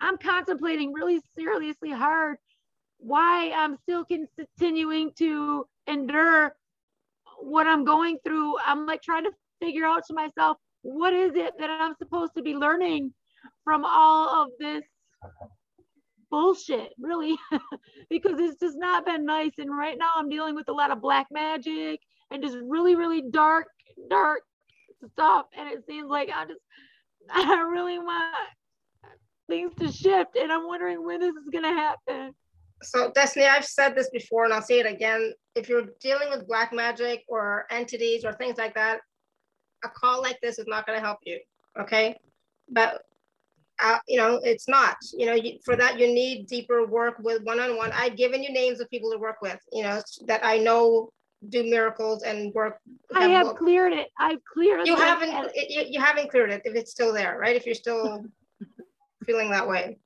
I'm contemplating really seriously hard why I'm still continuing to endure what I'm going through, I'm like trying to figure out to myself, what is it that I'm supposed to be learning from all of this bullshit, really? because it's just not been nice. And right now I'm dealing with a lot of black magic and just really, really dark, dark stuff. And it seems like I just, I really want things to shift. And I'm wondering when this is going to happen so Destiny, I've said this before and I'll say it again. If you're dealing with black magic or entities or things like that, a call like this is not going to help you. Okay. But, uh, you know, it's not, you know, you, for that, you need deeper work with one-on-one. I've given you names of people to work with, you know, that I know do miracles and work. I have cleared it. I've cleared you haven't, you, you haven't cleared it if it's still there, right? If you're still feeling that way.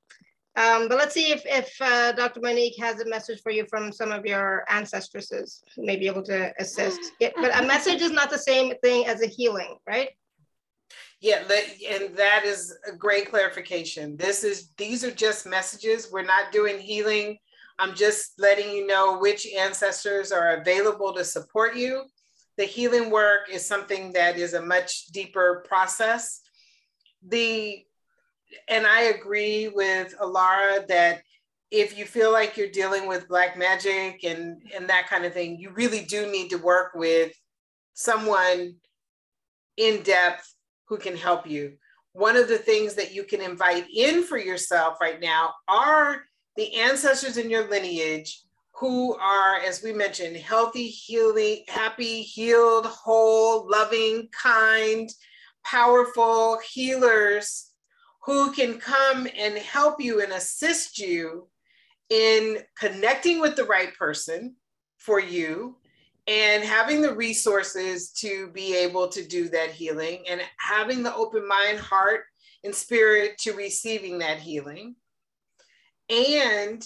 Um, but let's see if, if uh, Dr. Monique has a message for you from some of your ancestresses who may be able to assist. Yeah, but a message is not the same thing as a healing, right? Yeah, and that is a great clarification. This is these are just messages. We're not doing healing. I'm just letting you know which ancestors are available to support you. The healing work is something that is a much deeper process. The and I agree with Alara that if you feel like you're dealing with black magic and and that kind of thing, you really do need to work with someone in depth who can help you. One of the things that you can invite in for yourself right now are the ancestors in your lineage who are, as we mentioned, healthy, healing, happy, healed, whole, loving, kind, powerful healers who can come and help you and assist you in connecting with the right person for you and having the resources to be able to do that healing and having the open mind, heart, and spirit to receiving that healing. And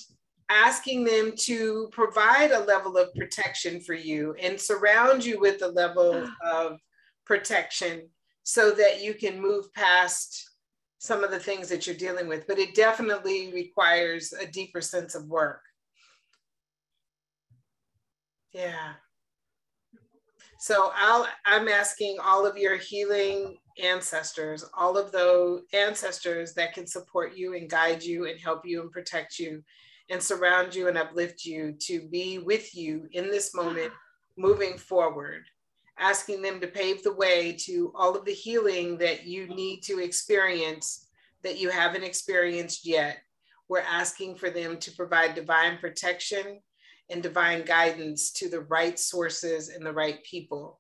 asking them to provide a level of protection for you and surround you with a level mm. of protection so that you can move past some of the things that you're dealing with, but it definitely requires a deeper sense of work. Yeah. So I'll, I'm asking all of your healing ancestors, all of those ancestors that can support you and guide you and help you and protect you and surround you and uplift you to be with you in this moment moving forward, asking them to pave the way to all of the healing that you need to experience that you haven't experienced yet. We're asking for them to provide divine protection and divine guidance to the right sources and the right people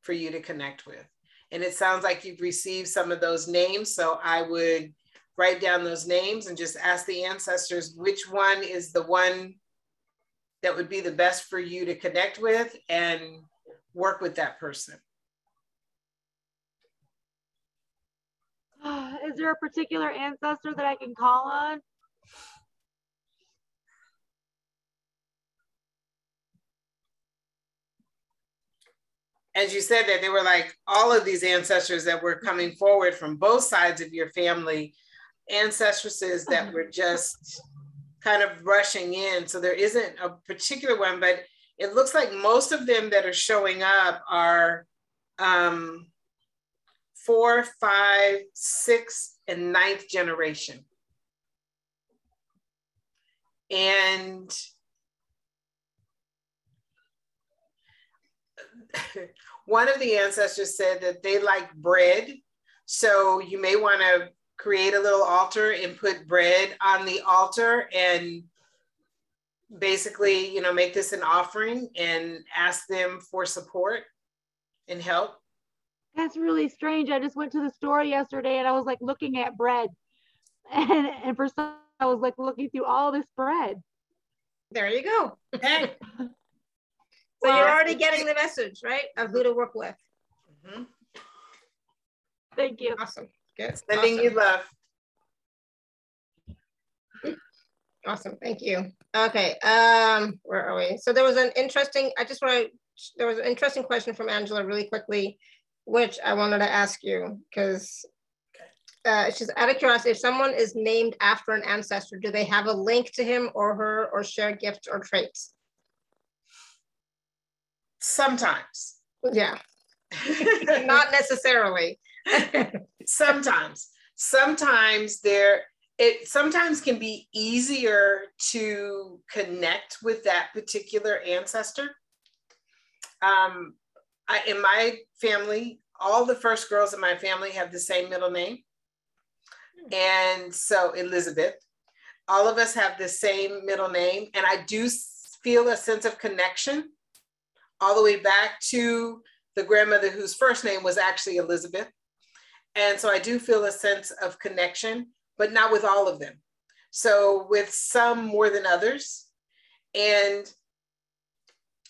for you to connect with. And it sounds like you've received some of those names. So I would write down those names and just ask the ancestors which one is the one that would be the best for you to connect with and work with that person. Is there a particular ancestor that I can call on? as you said that there were like all of these ancestors that were coming mm-hmm. forward from both sides of your family ancestresses that mm-hmm. were just kind of rushing in so there isn't a particular one but it looks like most of them that are showing up are um, four five six and ninth generation and one of the ancestors said that they like bread. So you may want to create a little altar and put bread on the altar and basically, you know, make this an offering and ask them for support and help. That's really strange. I just went to the store yesterday and I was like looking at bread. And, and for some, I was like looking through all this bread. There you go. Okay. So well, you're already getting the message, right, of who to work with. Mm-hmm. Thank you. Awesome. Good. Sending awesome. you love. Awesome. Thank you. Okay. Um, where are we? So there was an interesting, I just want to, there was an interesting question from Angela really quickly, which I wanted to ask you because uh, she's out of curiosity, if someone is named after an ancestor, do they have a link to him or her or share gifts or traits? Sometimes. Yeah. Not necessarily. sometimes. Sometimes there it sometimes can be easier to connect with that particular ancestor. Um, I, in my family, all the first girls in my family have the same middle name. And so Elizabeth, all of us have the same middle name. And I do feel a sense of connection all the way back to the grandmother whose first name was actually Elizabeth. And so I do feel a sense of connection, but not with all of them. So with some more than others. And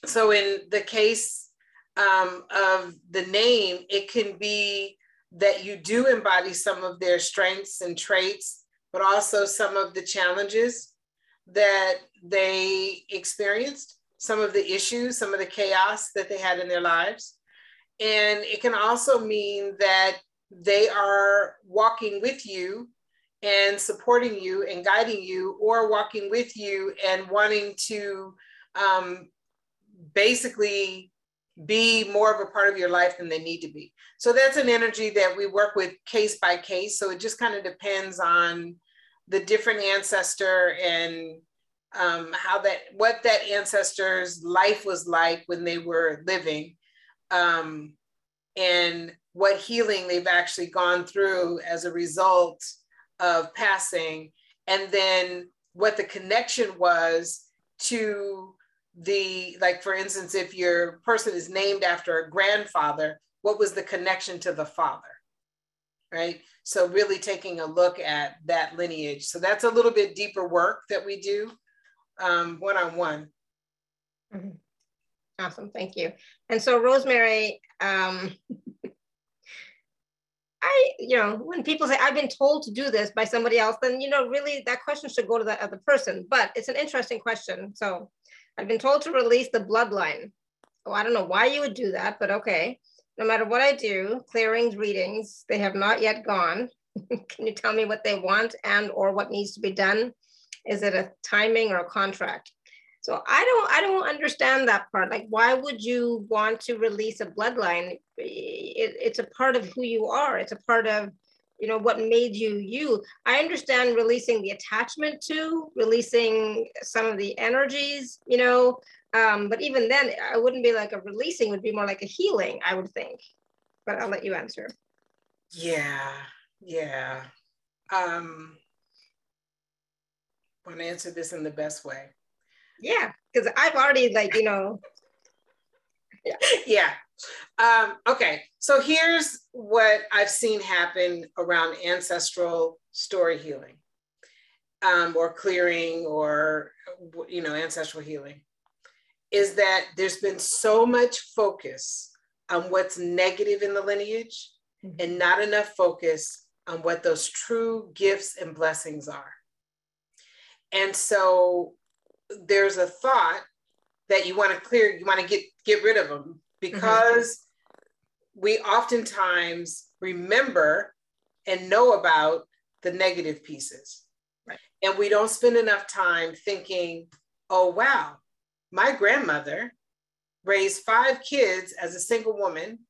so in the case um, of the name, it can be that you do embody some of their strengths and traits, but also some of the challenges that they experienced some of the issues, some of the chaos that they had in their lives. And it can also mean that they are walking with you and supporting you and guiding you, or walking with you and wanting to um, basically be more of a part of your life than they need to be. So that's an energy that we work with case by case. So it just kind of depends on the different ancestor and um, how that what that ancestor's life was like when they were living um, and what healing they've actually gone through as a result of passing and then what the connection was to the like for instance if your person is named after a grandfather what was the connection to the father right so really taking a look at that lineage so that's a little bit deeper work that we do um, one-on-one. Mm-hmm. Awesome, thank you. And so Rosemary, um, I, you know, when people say, I've been told to do this by somebody else, then, you know, really that question should go to that other person, but it's an interesting question. So I've been told to release the bloodline. Oh, I don't know why you would do that, but okay. No matter what I do, clearings, readings, they have not yet gone. Can you tell me what they want and or what needs to be done? Is it a timing or a contract? So I don't I don't understand that part. Like, why would you want to release a bloodline? It, it's a part of who you are. It's a part of you know what made you you. I understand releasing the attachment to, releasing some of the energies, you know. Um, but even then, I wouldn't be like a releasing. Would be more like a healing. I would think. But I'll let you answer. Yeah, yeah. Um, want to answer this in the best way. Yeah, because I've already like, you know. yeah. yeah. Um, okay, so here's what I've seen happen around ancestral story healing um, or clearing or, you know, ancestral healing is that there's been so much focus on what's negative in the lineage mm-hmm. and not enough focus on what those true gifts and blessings are. And so there's a thought that you want to clear, you want to get get rid of them because mm-hmm. we oftentimes remember and know about the negative pieces. Right. And we don't spend enough time thinking, oh wow, my grandmother raised five kids as a single woman,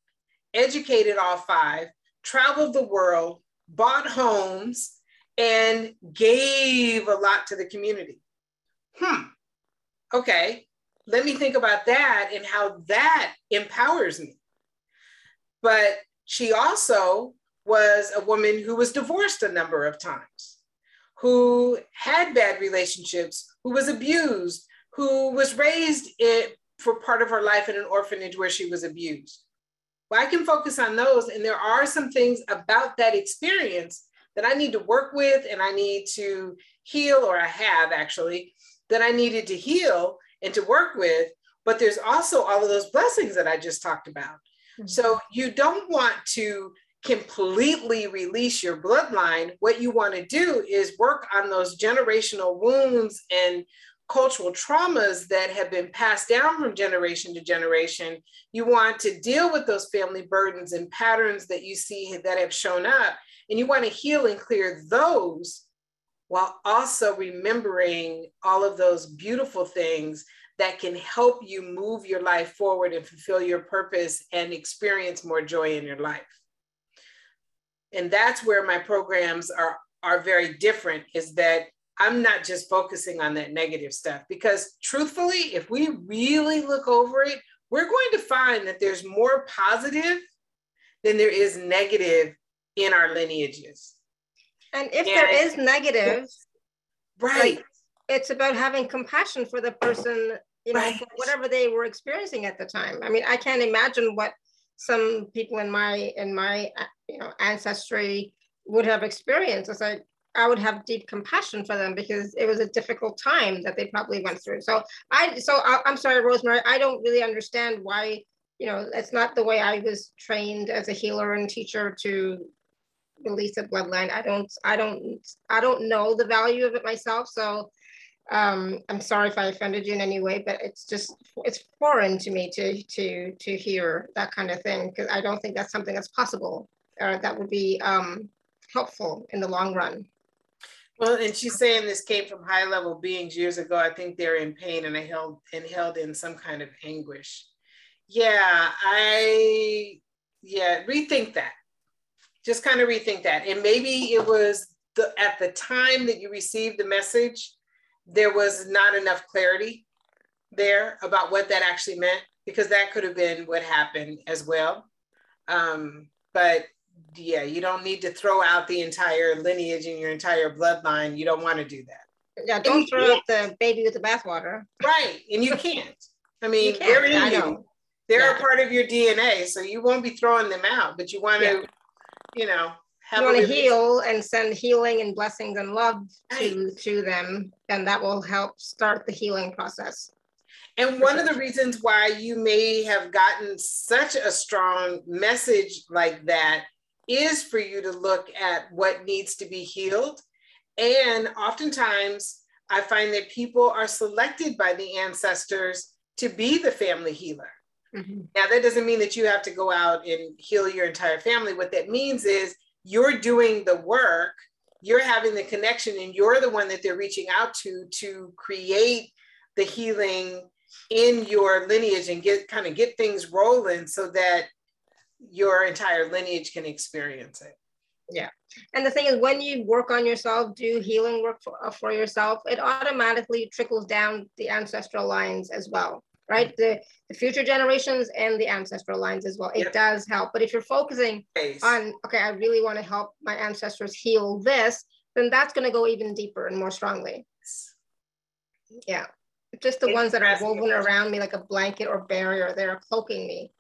educated all five, traveled the world, bought homes, and gave a lot to the community. Hmm. Okay, let me think about that and how that empowers me. But she also was a woman who was divorced a number of times, who had bad relationships, who was abused, who was raised it for part of her life in an orphanage where she was abused. Well, I can focus on those, and there are some things about that experience that I need to work with and I need to heal, or I have actually, that I needed to heal and to work with. But there's also all of those blessings that I just talked about. Mm-hmm. So you don't want to completely release your bloodline. What you want to do is work on those generational wounds and cultural traumas that have been passed down from generation to generation. You want to deal with those family burdens and patterns that you see that have shown up and you want to heal and clear those while also remembering all of those beautiful things that can help you move your life forward and fulfill your purpose and experience more joy in your life. And that's where my programs are, are very different is that I'm not just focusing on that negative stuff because truthfully, if we really look over it, we're going to find that there's more positive than there is negative in our lineages. And if and, there is negative, right, like, it's about having compassion for the person, you know, right. whatever they were experiencing at the time. I mean, I can't imagine what some people in my in my uh, you know ancestry would have experienced. It's like I would have deep compassion for them because it was a difficult time that they probably went through. So I, so I, I'm sorry, Rosemary, I don't really understand why, you know, it's not the way I was trained as a healer and teacher to release a bloodline. I don't, I don't, I don't know the value of it myself. So um, I'm sorry if I offended you in any way, but it's just, it's foreign to me to, to, to hear that kind of thing because I don't think that's something that's possible or that would be um, helpful in the long run. Well, and she's saying this came from high level beings years ago. I think they're in pain and held and held in some kind of anguish. Yeah, I yeah, rethink that just kind of rethink that. And maybe it was the at the time that you received the message, there was not enough clarity there about what that actually meant, because that could have been what happened as well. Um, but yeah, you don't need to throw out the entire lineage and your entire bloodline. You don't want to do that. Yeah, don't throw out the baby with the bathwater. Right, and you can't. I mean, they're in you. They're yeah. a part of your DNA, so you won't be throwing them out. But you want to yeah you know, you want to heal and send healing and blessings and love to to them, and that will help start the healing process. And one of the reasons why you may have gotten such a strong message like that is for you to look at what needs to be healed. And oftentimes, I find that people are selected by the ancestors to be the family healer. Mm-hmm. Now, that doesn't mean that you have to go out and heal your entire family. What that means is you're doing the work, you're having the connection, and you're the one that they're reaching out to to create the healing in your lineage and get kind of get things rolling so that your entire lineage can experience it. Yeah. And the thing is, when you work on yourself, do healing work for, uh, for yourself, it automatically trickles down the ancestral lines as well, right? The, the future generations and the ancestral lines as well. It yep. does help. But if you're focusing on, okay, I really want to help my ancestors heal this, then that's going to go even deeper and more strongly. Yeah. Just the it's ones that are woven around me like a blanket or barrier, they're cloaking me.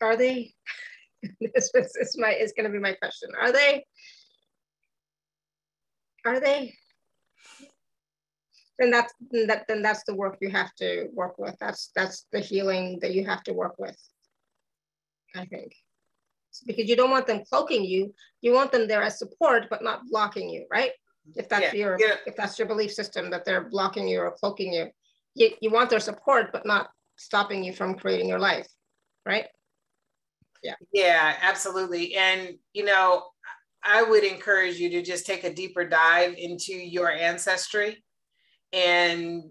Are they? this is my is going to be my question. Are they? Are they? Then that's that then that's the work you have to work with. That's that's the healing that you have to work with. I think because you don't want them cloaking you. You want them there as support, but not blocking you, right? If that's yeah, your yeah. if that's your belief system that they're blocking you or cloaking you, you you want their support, but not stopping you from creating your life, right? Yeah. Yeah, absolutely. And, you know, I would encourage you to just take a deeper dive into your ancestry and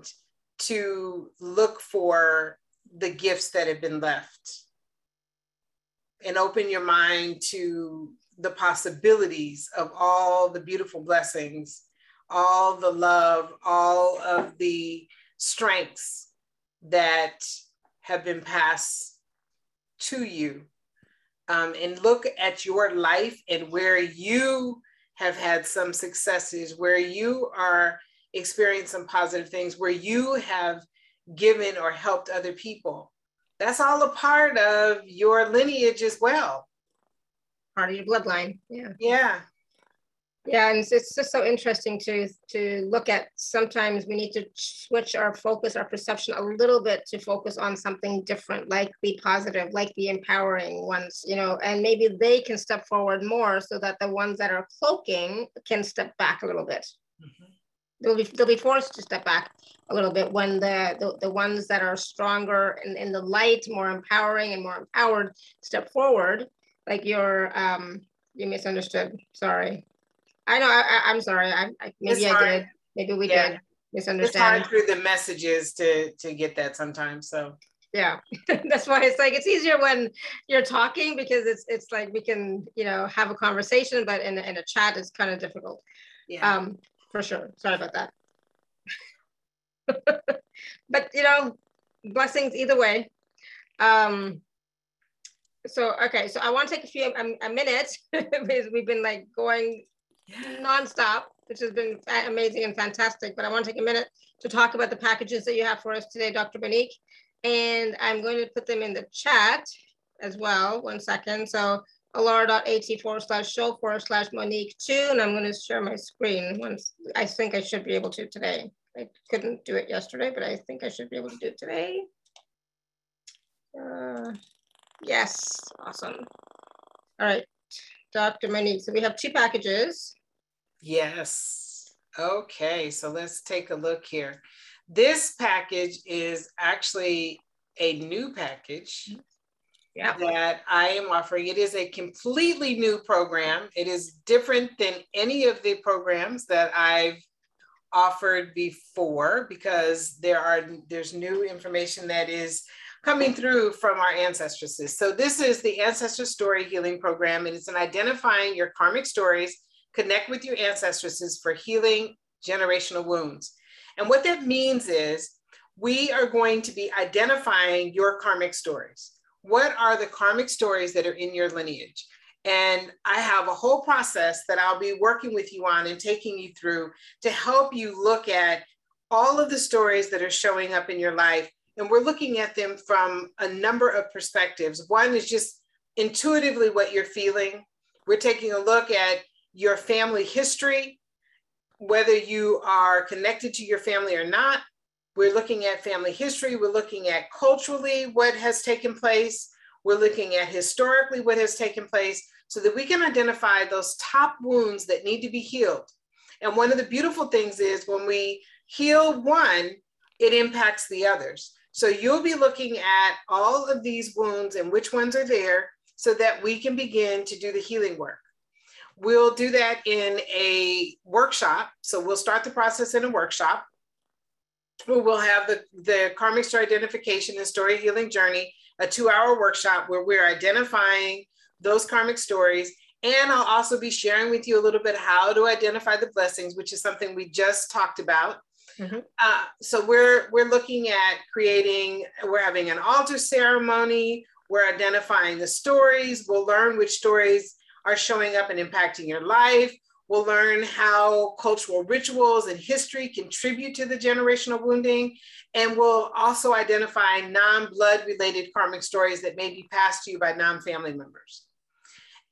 to look for the gifts that have been left. And open your mind to the possibilities of all the beautiful blessings, all the love, all of the strengths that have been passed to you. Um, and look at your life and where you have had some successes, where you are experiencing some positive things, where you have given or helped other people. That's all a part of your lineage as well. Part of your bloodline. Yeah. Yeah. Yeah, and it's, it's just so interesting to to look at. Sometimes we need to switch our focus, our perception a little bit to focus on something different, like the positive, like the empowering ones, you know, and maybe they can step forward more so that the ones that are cloaking can step back a little bit. Mm-hmm. They'll be they'll be forced to step back a little bit when the the, the ones that are stronger and in the light, more empowering and more empowered step forward. Like your um, you misunderstood. Sorry I know. I, am sorry. I, I maybe I did. Maybe we yeah. did misunderstand. It's hard through the messages to to get that sometimes. So yeah, that's why it's like it's easier when you're talking because it's it's like we can you know have a conversation, but in in a chat it's kind of difficult. Yeah. Um, for sure. Sorry about that. but you know, blessings either way. Um, so okay, so I want to take a few a, a minute because we've been like going nonstop, which has been amazing and fantastic. But I want to take a minute to talk about the packages that you have for us today, Dr. Monique. And I'm going to put them in the chat as well. One second. So alara.at forward slash show forward slash Monique two. And I'm going to share my screen once I think I should be able to today. I couldn't do it yesterday, but I think I should be able to do it today. Uh, yes, awesome. All right, Dr. Monique. So we have two packages. Yes. Okay, so let's take a look here. This package is actually a new package yeah. that I am offering. It is a completely new program. It is different than any of the programs that I've offered before because there are there's new information that is coming through from our ancestresses. So this is the Ancestor Story Healing Program, and it's an identifying your karmic stories connect with your ancestresses for healing generational wounds. And what that means is we are going to be identifying your karmic stories. What are the karmic stories that are in your lineage? And I have a whole process that I'll be working with you on and taking you through to help you look at all of the stories that are showing up in your life. And we're looking at them from a number of perspectives. One is just intuitively what you're feeling. We're taking a look at your family history, whether you are connected to your family or not. We're looking at family history. We're looking at culturally what has taken place. We're looking at historically what has taken place so that we can identify those top wounds that need to be healed. And one of the beautiful things is when we heal one, it impacts the others. So you'll be looking at all of these wounds and which ones are there so that we can begin to do the healing work. We'll do that in a workshop. So we'll start the process in a workshop. We will have the, the karmic story identification and story healing journey, a two hour workshop where we're identifying those karmic stories. And I'll also be sharing with you a little bit how to identify the blessings, which is something we just talked about. Mm-hmm. Uh, so we're we're looking at creating. We're having an altar ceremony. We're identifying the stories. We'll learn which stories are showing up and impacting your life. We'll learn how cultural rituals and history contribute to the generational wounding. And we'll also identify non blood related karmic stories that may be passed to you by non family members.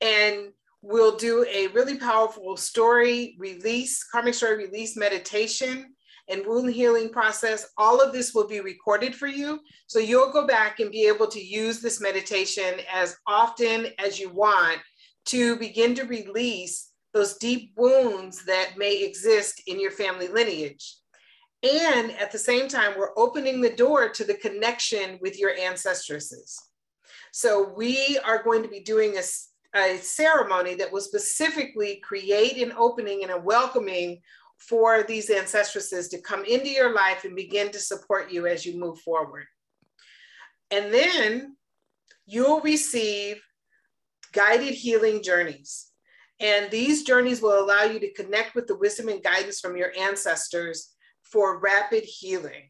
And we'll do a really powerful story release, karmic story release meditation and wound healing process. All of this will be recorded for you. So you'll go back and be able to use this meditation as often as you want to begin to release those deep wounds that may exist in your family lineage. And at the same time, we're opening the door to the connection with your ancestresses. So we are going to be doing a, a ceremony that will specifically create an opening and a welcoming for these ancestresses to come into your life and begin to support you as you move forward. And then you'll receive guided healing journeys. And these journeys will allow you to connect with the wisdom and guidance from your ancestors for rapid healing.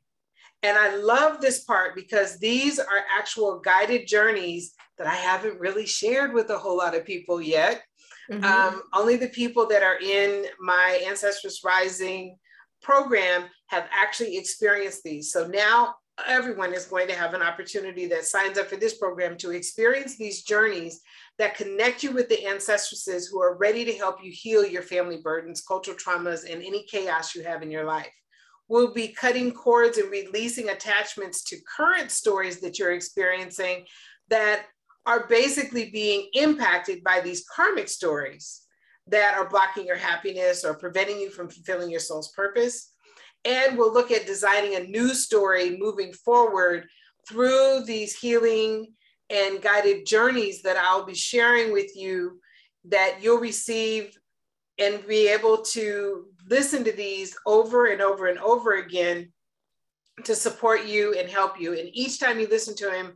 And I love this part because these are actual guided journeys that I haven't really shared with a whole lot of people yet. Mm-hmm. Um, only the people that are in my Ancestors Rising program have actually experienced these. So now everyone is going to have an opportunity that signs up for this program to experience these journeys that connect you with the ancestresses who are ready to help you heal your family burdens, cultural traumas, and any chaos you have in your life. We'll be cutting cords and releasing attachments to current stories that you're experiencing that are basically being impacted by these karmic stories that are blocking your happiness or preventing you from fulfilling your soul's purpose. And we'll look at designing a new story moving forward through these healing and guided journeys that I'll be sharing with you that you'll receive and be able to listen to these over and over and over again to support you and help you. And each time you listen to him,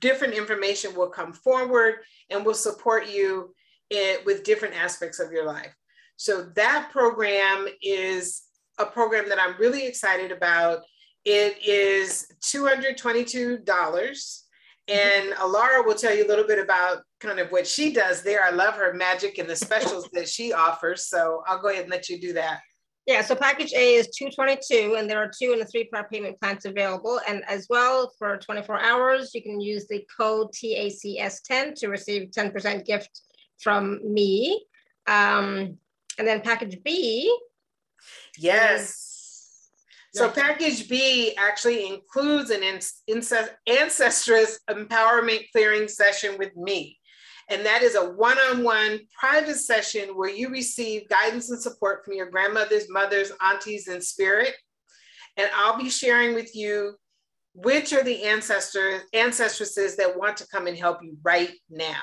different information will come forward and will support you in, with different aspects of your life. So that program is a program that I'm really excited about. It is $222. And Alara will tell you a little bit about kind of what she does there. I love her magic and the specials that she offers. So I'll go ahead and let you do that. Yeah, so package A is 222 and there are two and a three part payment plans available. And as well for 24 hours, you can use the code TACS10 to receive 10% gift from me. Um, and then package B. Yes. So package B actually includes an ancestress empowerment clearing session with me. And that is a one on one private session where you receive guidance and support from your grandmothers, mothers, aunties, and spirit. And I'll be sharing with you which are the ancestors, ancestresses that want to come and help you right now,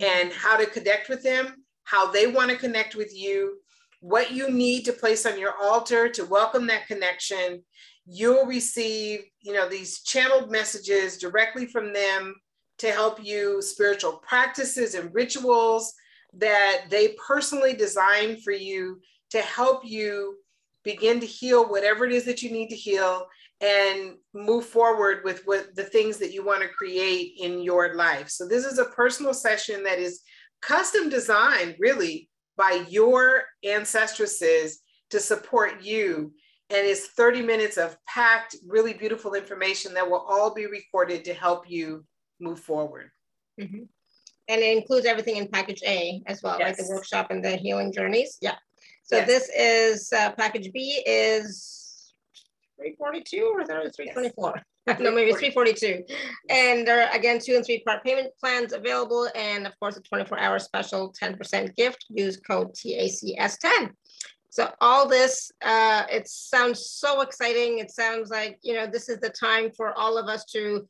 mm-hmm. and how to connect with them, how they want to connect with you, what you need to place on your altar to welcome that connection. You'll receive, you know, these channeled messages directly from them to help you spiritual practices and rituals that they personally designed for you to help you begin to heal whatever it is that you need to heal and move forward with what the things that you want to create in your life. So this is a personal session that is custom designed really by your ancestresses to support you and it's 30 minutes of packed really beautiful information that will all be recorded to help you move forward. Mm-hmm. And it includes everything in package A as well, yes. like the workshop and the healing journeys. Yeah. So yes. this is uh, package B is 342 or 324? Yes. No, maybe 342. And there are again two and three part payment plans available. And of course, a 24 hour special 10% gift. Use code TACS10. So all this, uh, it sounds so exciting. It sounds like, you know, this is the time for all of us to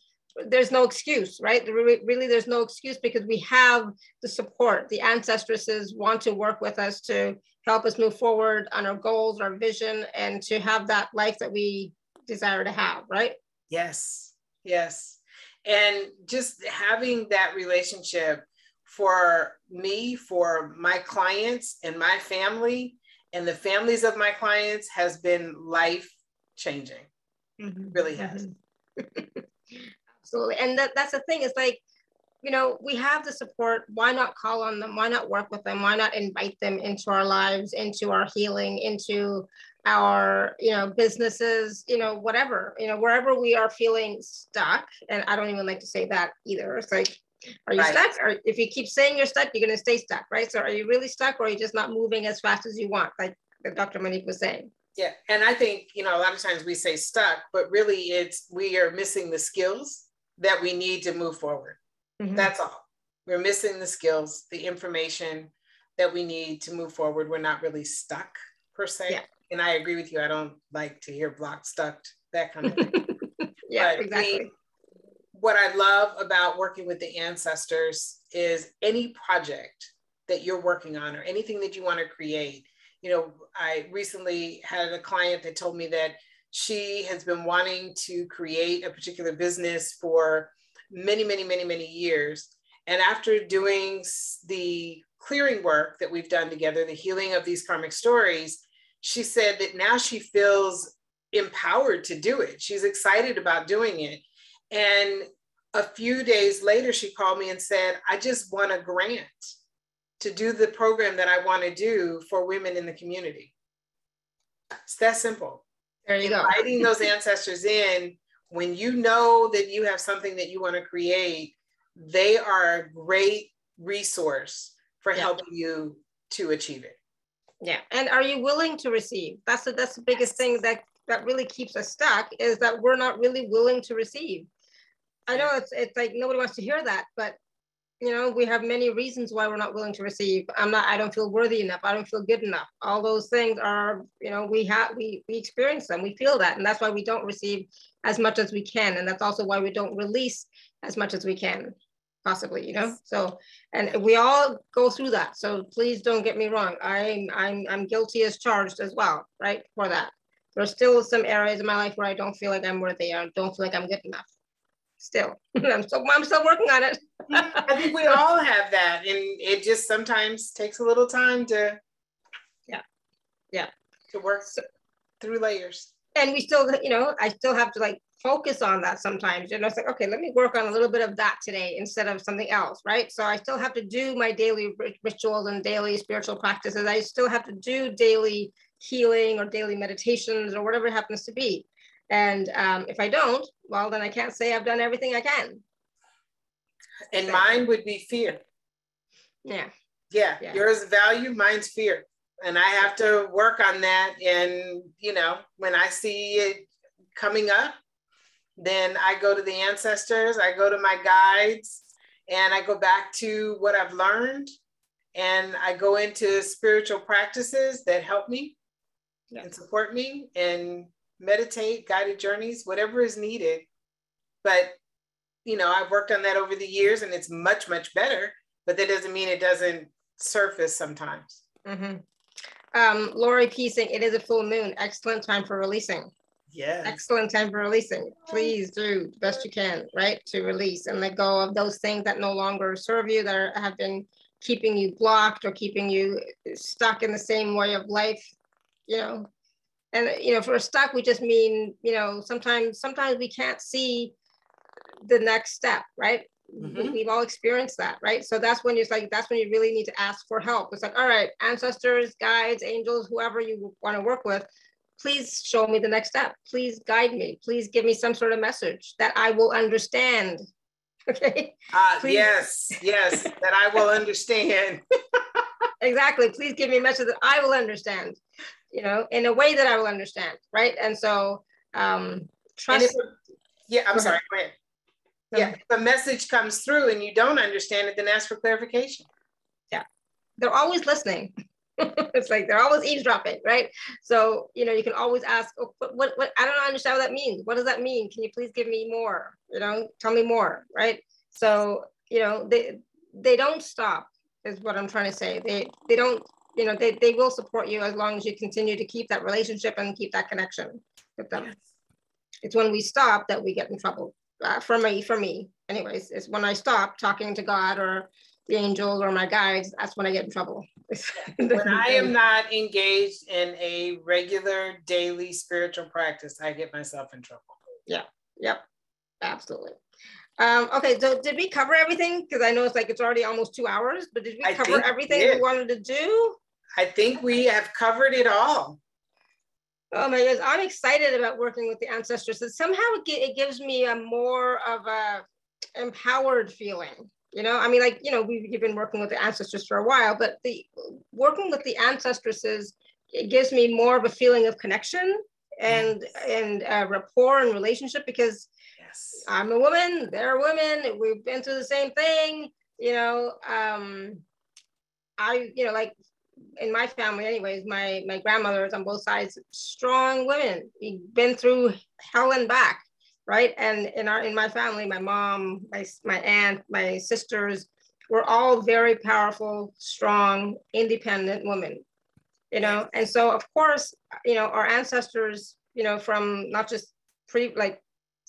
there's no excuse, right? Really, there's no excuse because we have the support. The ancestresses want to work with us to help us move forward on our goals, our vision, and to have that life that we desire to have, right? Yes, yes. And just having that relationship for me, for my clients and my family and the families of my clients has been life changing. Mm-hmm. Really has. Mm-hmm. Absolutely. And that, that's the thing, is like, you know, we have the support. Why not call on them? Why not work with them? Why not invite them into our lives, into our healing, into our, you know, businesses, you know, whatever, you know, wherever we are feeling stuck. And I don't even like to say that either. It's like, are you right. stuck? Or if you keep saying you're stuck, you're going to stay stuck, right? So are you really stuck or are you just not moving as fast as you want, like Dr. Monique was saying? Yeah. And I think, you know, a lot of times we say stuck, but really it's we are missing the skills that we need to move forward. Mm-hmm. That's all. We're missing the skills, the information that we need to move forward. We're not really stuck per se. Yeah. And I agree with you. I don't like to hear block stuck, that kind of thing. yeah, but exactly. What I love about working with the ancestors is any project that you're working on or anything that you want to create. You know, I recently had a client that told me that she has been wanting to create a particular business for many, many, many, many years. And after doing the clearing work that we've done together, the healing of these karmic stories, she said that now she feels empowered to do it. She's excited about doing it. And a few days later, she called me and said, I just won a grant to do the program that I want to do for women in the community. It's that simple. There you go. Inviting those ancestors in when you know that you have something that you want to create, they are a great resource for yeah. helping you to achieve it. Yeah. And are you willing to receive? That's the that's the biggest thing that that really keeps us stuck is that we're not really willing to receive. I know it's it's like nobody wants to hear that, but you know, we have many reasons why we're not willing to receive. I'm not, I don't feel worthy enough. I don't feel good enough. All those things are, you know, we have, we, we experience them, we feel that. And that's why we don't receive as much as we can. And that's also why we don't release as much as we can possibly, you know? So, and we all go through that. So please don't get me wrong. I'm, I'm, I'm guilty as charged as well, right? For that. There's still some areas in my life where I don't feel like I'm worthy. I don't feel like I'm good enough still. I'm still I'm still working on it. I think we all have that. And it just sometimes takes a little time to yeah. Yeah. To work so, through layers. And we still, you know, I still have to like focus on that sometimes. You know, it's like, okay, let me work on a little bit of that today instead of something else, right? So I still have to do my daily rituals and daily spiritual practices. I still have to do daily healing or daily meditations or whatever it happens to be. And um, if I don't, well, then I can't say I've done everything I can. And so. mine would be fear. Yeah. yeah. Yeah. Yours value, mine's fear. And I have to work on that. And, you know, when I see it coming up, then I go to the ancestors, I go to my guides, and I go back to what I've learned. And I go into spiritual practices that help me yeah. and support me and meditate, guided journeys, whatever is needed. But, you know, I've worked on that over the years and it's much, much better, but that doesn't mean it doesn't surface sometimes. Mm-hmm. Um, Lori P saying it is a full moon. Excellent time for releasing. Yeah. Excellent time for releasing. Please do the best you can, right? To release and let go of those things that no longer serve you, that are, have been keeping you blocked or keeping you stuck in the same way of life. You know, and you know for stuck we just mean you know sometimes sometimes we can't see the next step right mm-hmm. we've all experienced that right so that's when it's like that's when you really need to ask for help it's like all right ancestors guides angels whoever you want to work with please show me the next step please guide me please give me some sort of message that i will understand okay uh, yes yes that i will understand exactly please give me a message that i will understand you know, in a way that I will understand, right? And so um, trust. If, yeah, I'm sorry. Go ahead. Yeah, if a message comes through and you don't understand it, then ask for clarification. Yeah, they're always listening. it's like they're always eavesdropping, right? So you know, you can always ask, oh, what, what, what, I don't understand what that means. What does that mean? Can you please give me more? You know, tell me more, right? So you know, they they don't stop, is what I'm trying to say. They they don't you know, they, they will support you as long as you continue to keep that relationship and keep that connection with them. It's when we stop that we get in trouble. Uh, for me, for me, anyways, it's when I stop talking to God or the angels or my guides, that's when I get in trouble. when I am not engaged in a regular daily spiritual practice, I get myself in trouble. Yeah. Yep. Absolutely. Um, okay, so did we cover everything? Because I know it's like it's already almost two hours, but did we I cover everything we, we wanted to do? I think we have covered it all. Oh my goodness, I'm excited about working with the ancestors. somehow it gives me a more of a empowered feeling. You know, I mean, like, you know, we've been working with the ancestors for a while, but the working with the ancestresses, it gives me more of a feeling of connection and and uh, rapport and relationship because yes. I'm a woman, they're women, we've been through the same thing, you know. Um, I, you know, like in my family anyways, my my grandmothers on both sides, strong women. We've been through hell and back, right? And in our in my family, my mom, my my aunt, my sisters, were all very powerful, strong, independent women. You know, and so of course, you know, our ancestors, you know, from not just pre like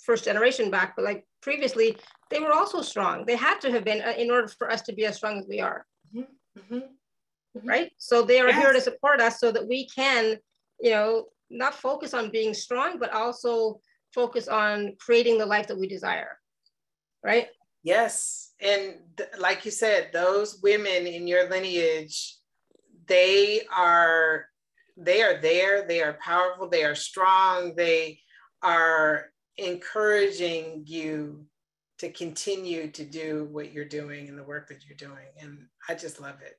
first generation back, but like previously, they were also strong. They had to have been uh, in order for us to be as strong as we are. Mm-hmm. Mm-hmm. Mm-hmm. right? So they are yes. here to support us so that we can, you know, not focus on being strong, but also focus on creating the life that we desire, right? Yes. And th- like you said, those women in your lineage, they are they are there, they are powerful, they are strong, they are encouraging you to continue to do what you're doing and the work that you're doing. And I just love it.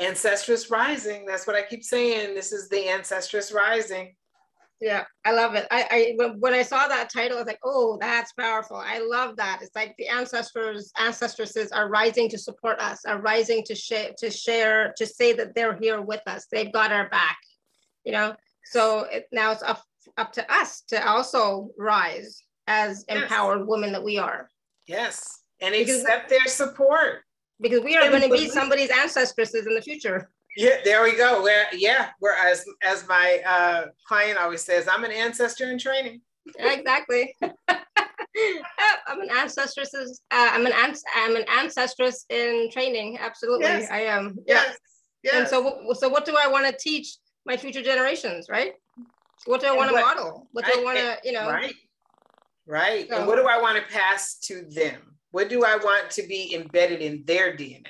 Ancestress Rising. That's what I keep saying. This is the Ancestress Rising. Yeah, I love it. I, I when I saw that title, I was like, oh, that's powerful. I love that. It's like the ancestors, ancestresses are rising to support us, are rising to share, to share, to say that they're here with us. They've got our back, you know. So it, now it's up up to us to also rise as yes. empowered women that we are. Yes, and accept their support because we are going to be somebody's ancestresses in the future. Yeah, there we go. Where yeah, where as as my uh, client always says, I'm an ancestor in training. Exactly. I'm an ancestress. Uh, I'm an ans- I'm an ancestress in training. Absolutely, yes. I am. Yes. yes. And so, so what do I want to teach my future generations? Right. What do I want to model? What do I, I want to, you know? Right. Right. So, and what do I want to pass to them? What do I want to be embedded in their DNA?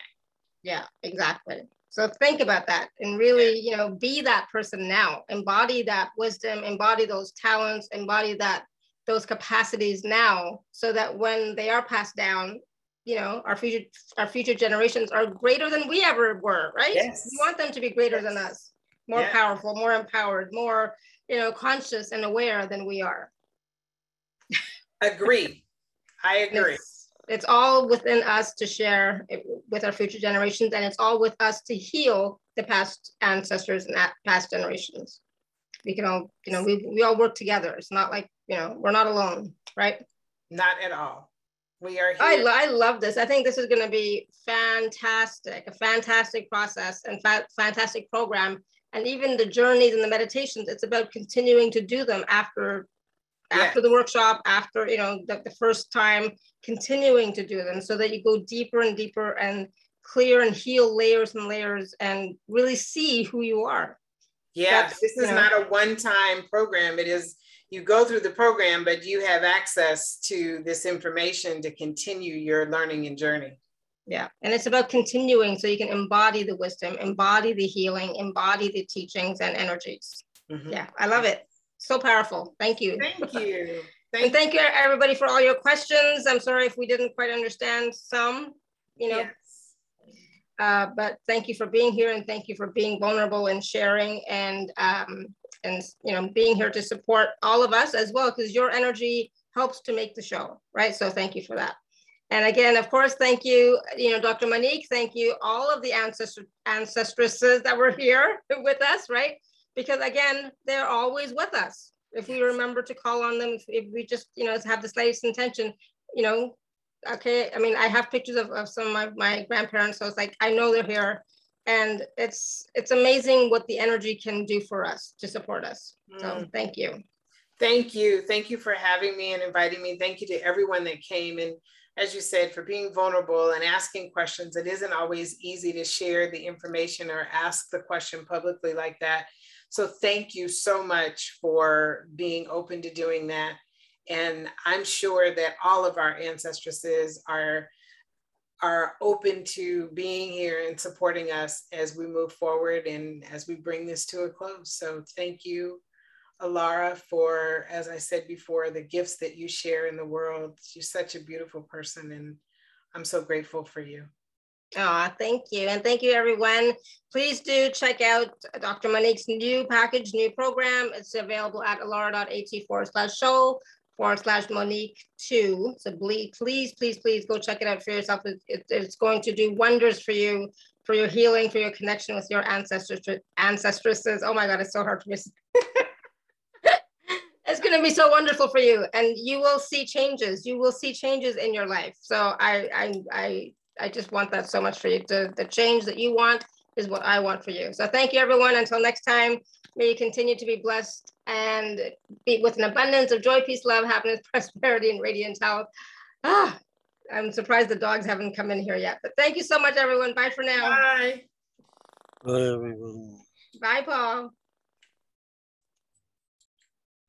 Yeah, exactly. So think about that and really, you know, be that person now. Embody that wisdom, embody those talents, embody that those capacities now so that when they are passed down, you know, our future our future generations are greater than we ever were, right? Yes. We want them to be greater yes. than us, more yeah. powerful, more empowered, more, you know, conscious and aware than we are. agree. I agree. Yes it's all within us to share with our future generations and it's all with us to heal the past ancestors and past generations. We can all you know we, we all work together. It's not like you know we're not alone right? Not at all. We are here. I, I love this. I think this is going to be fantastic a fantastic process and fa- fantastic program. And even the journeys and the meditations it's about continuing to do them after after yes. the workshop, after you know the, the first time, continuing to do them so that you go deeper and deeper and clear and heal layers and layers and really see who you are. Yeah, That's, this is know, not a one-time program. It is you go through the program, but you have access to this information to continue your learning and journey. Yeah, and it's about continuing so you can embody the wisdom, embody the healing, embody the teachings and energies. Mm-hmm. Yeah, I love it so powerful. Thank you. Thank you. Thank and thank you everybody for all your questions. I'm sorry if we didn't quite understand some, you know, yes. uh, but thank you for being here and thank you for being vulnerable and sharing and, um, and you know, being here to support all of us as well, because your energy helps to make the show, right? So thank you for that. And again, of course, thank you, you know, Dr. Monique, thank you all of the ancestor ancestresses that were here with us, right? Because again, they're always with us. If we remember to call on them, if, if we just, you know, have the slightest intention, you know, okay. I mean, I have pictures of, of some of my, my grandparents. So it's like, I know they're here and it's, it's amazing what the energy can do for us to support us. So mm. thank you. Thank you. Thank you for having me and inviting me. Thank you to everyone that came. And as you said, for being vulnerable and asking questions. It isn't always easy to share the information or ask the question publicly like that. So thank you so much for being open to doing that. And I'm sure that all of our ancestresses are are open to being here and supporting us as we move forward and as we bring this to a close. So thank you Alara, for, as I said before, the gifts that you share in the world. You're such a beautiful person, and I'm so grateful for you. Oh, thank you. And thank you, everyone. Please do check out Dr. Monique's new package, new program. It's available at alara.at forward slash show forward slash Monique two. So please, please, please, please go check it out for yourself. It, it, it's going to do wonders for you, for your healing, for your connection with your ancestors, ancestresses. Oh my God, it's so hard to miss. it's going to be so wonderful for you and you will see changes you will see changes in your life so i i i, I just want that so much for you. The, the change that you want is what i want for you. So thank you everyone. Until next time may you continue to be blessed and be with an abundance of joy peace love happiness prosperity and radiant health. Ah i'm surprised the dogs haven't come in here yet but thank you so much everyone. Bye for now. Bye. Bye everyone. Bye paul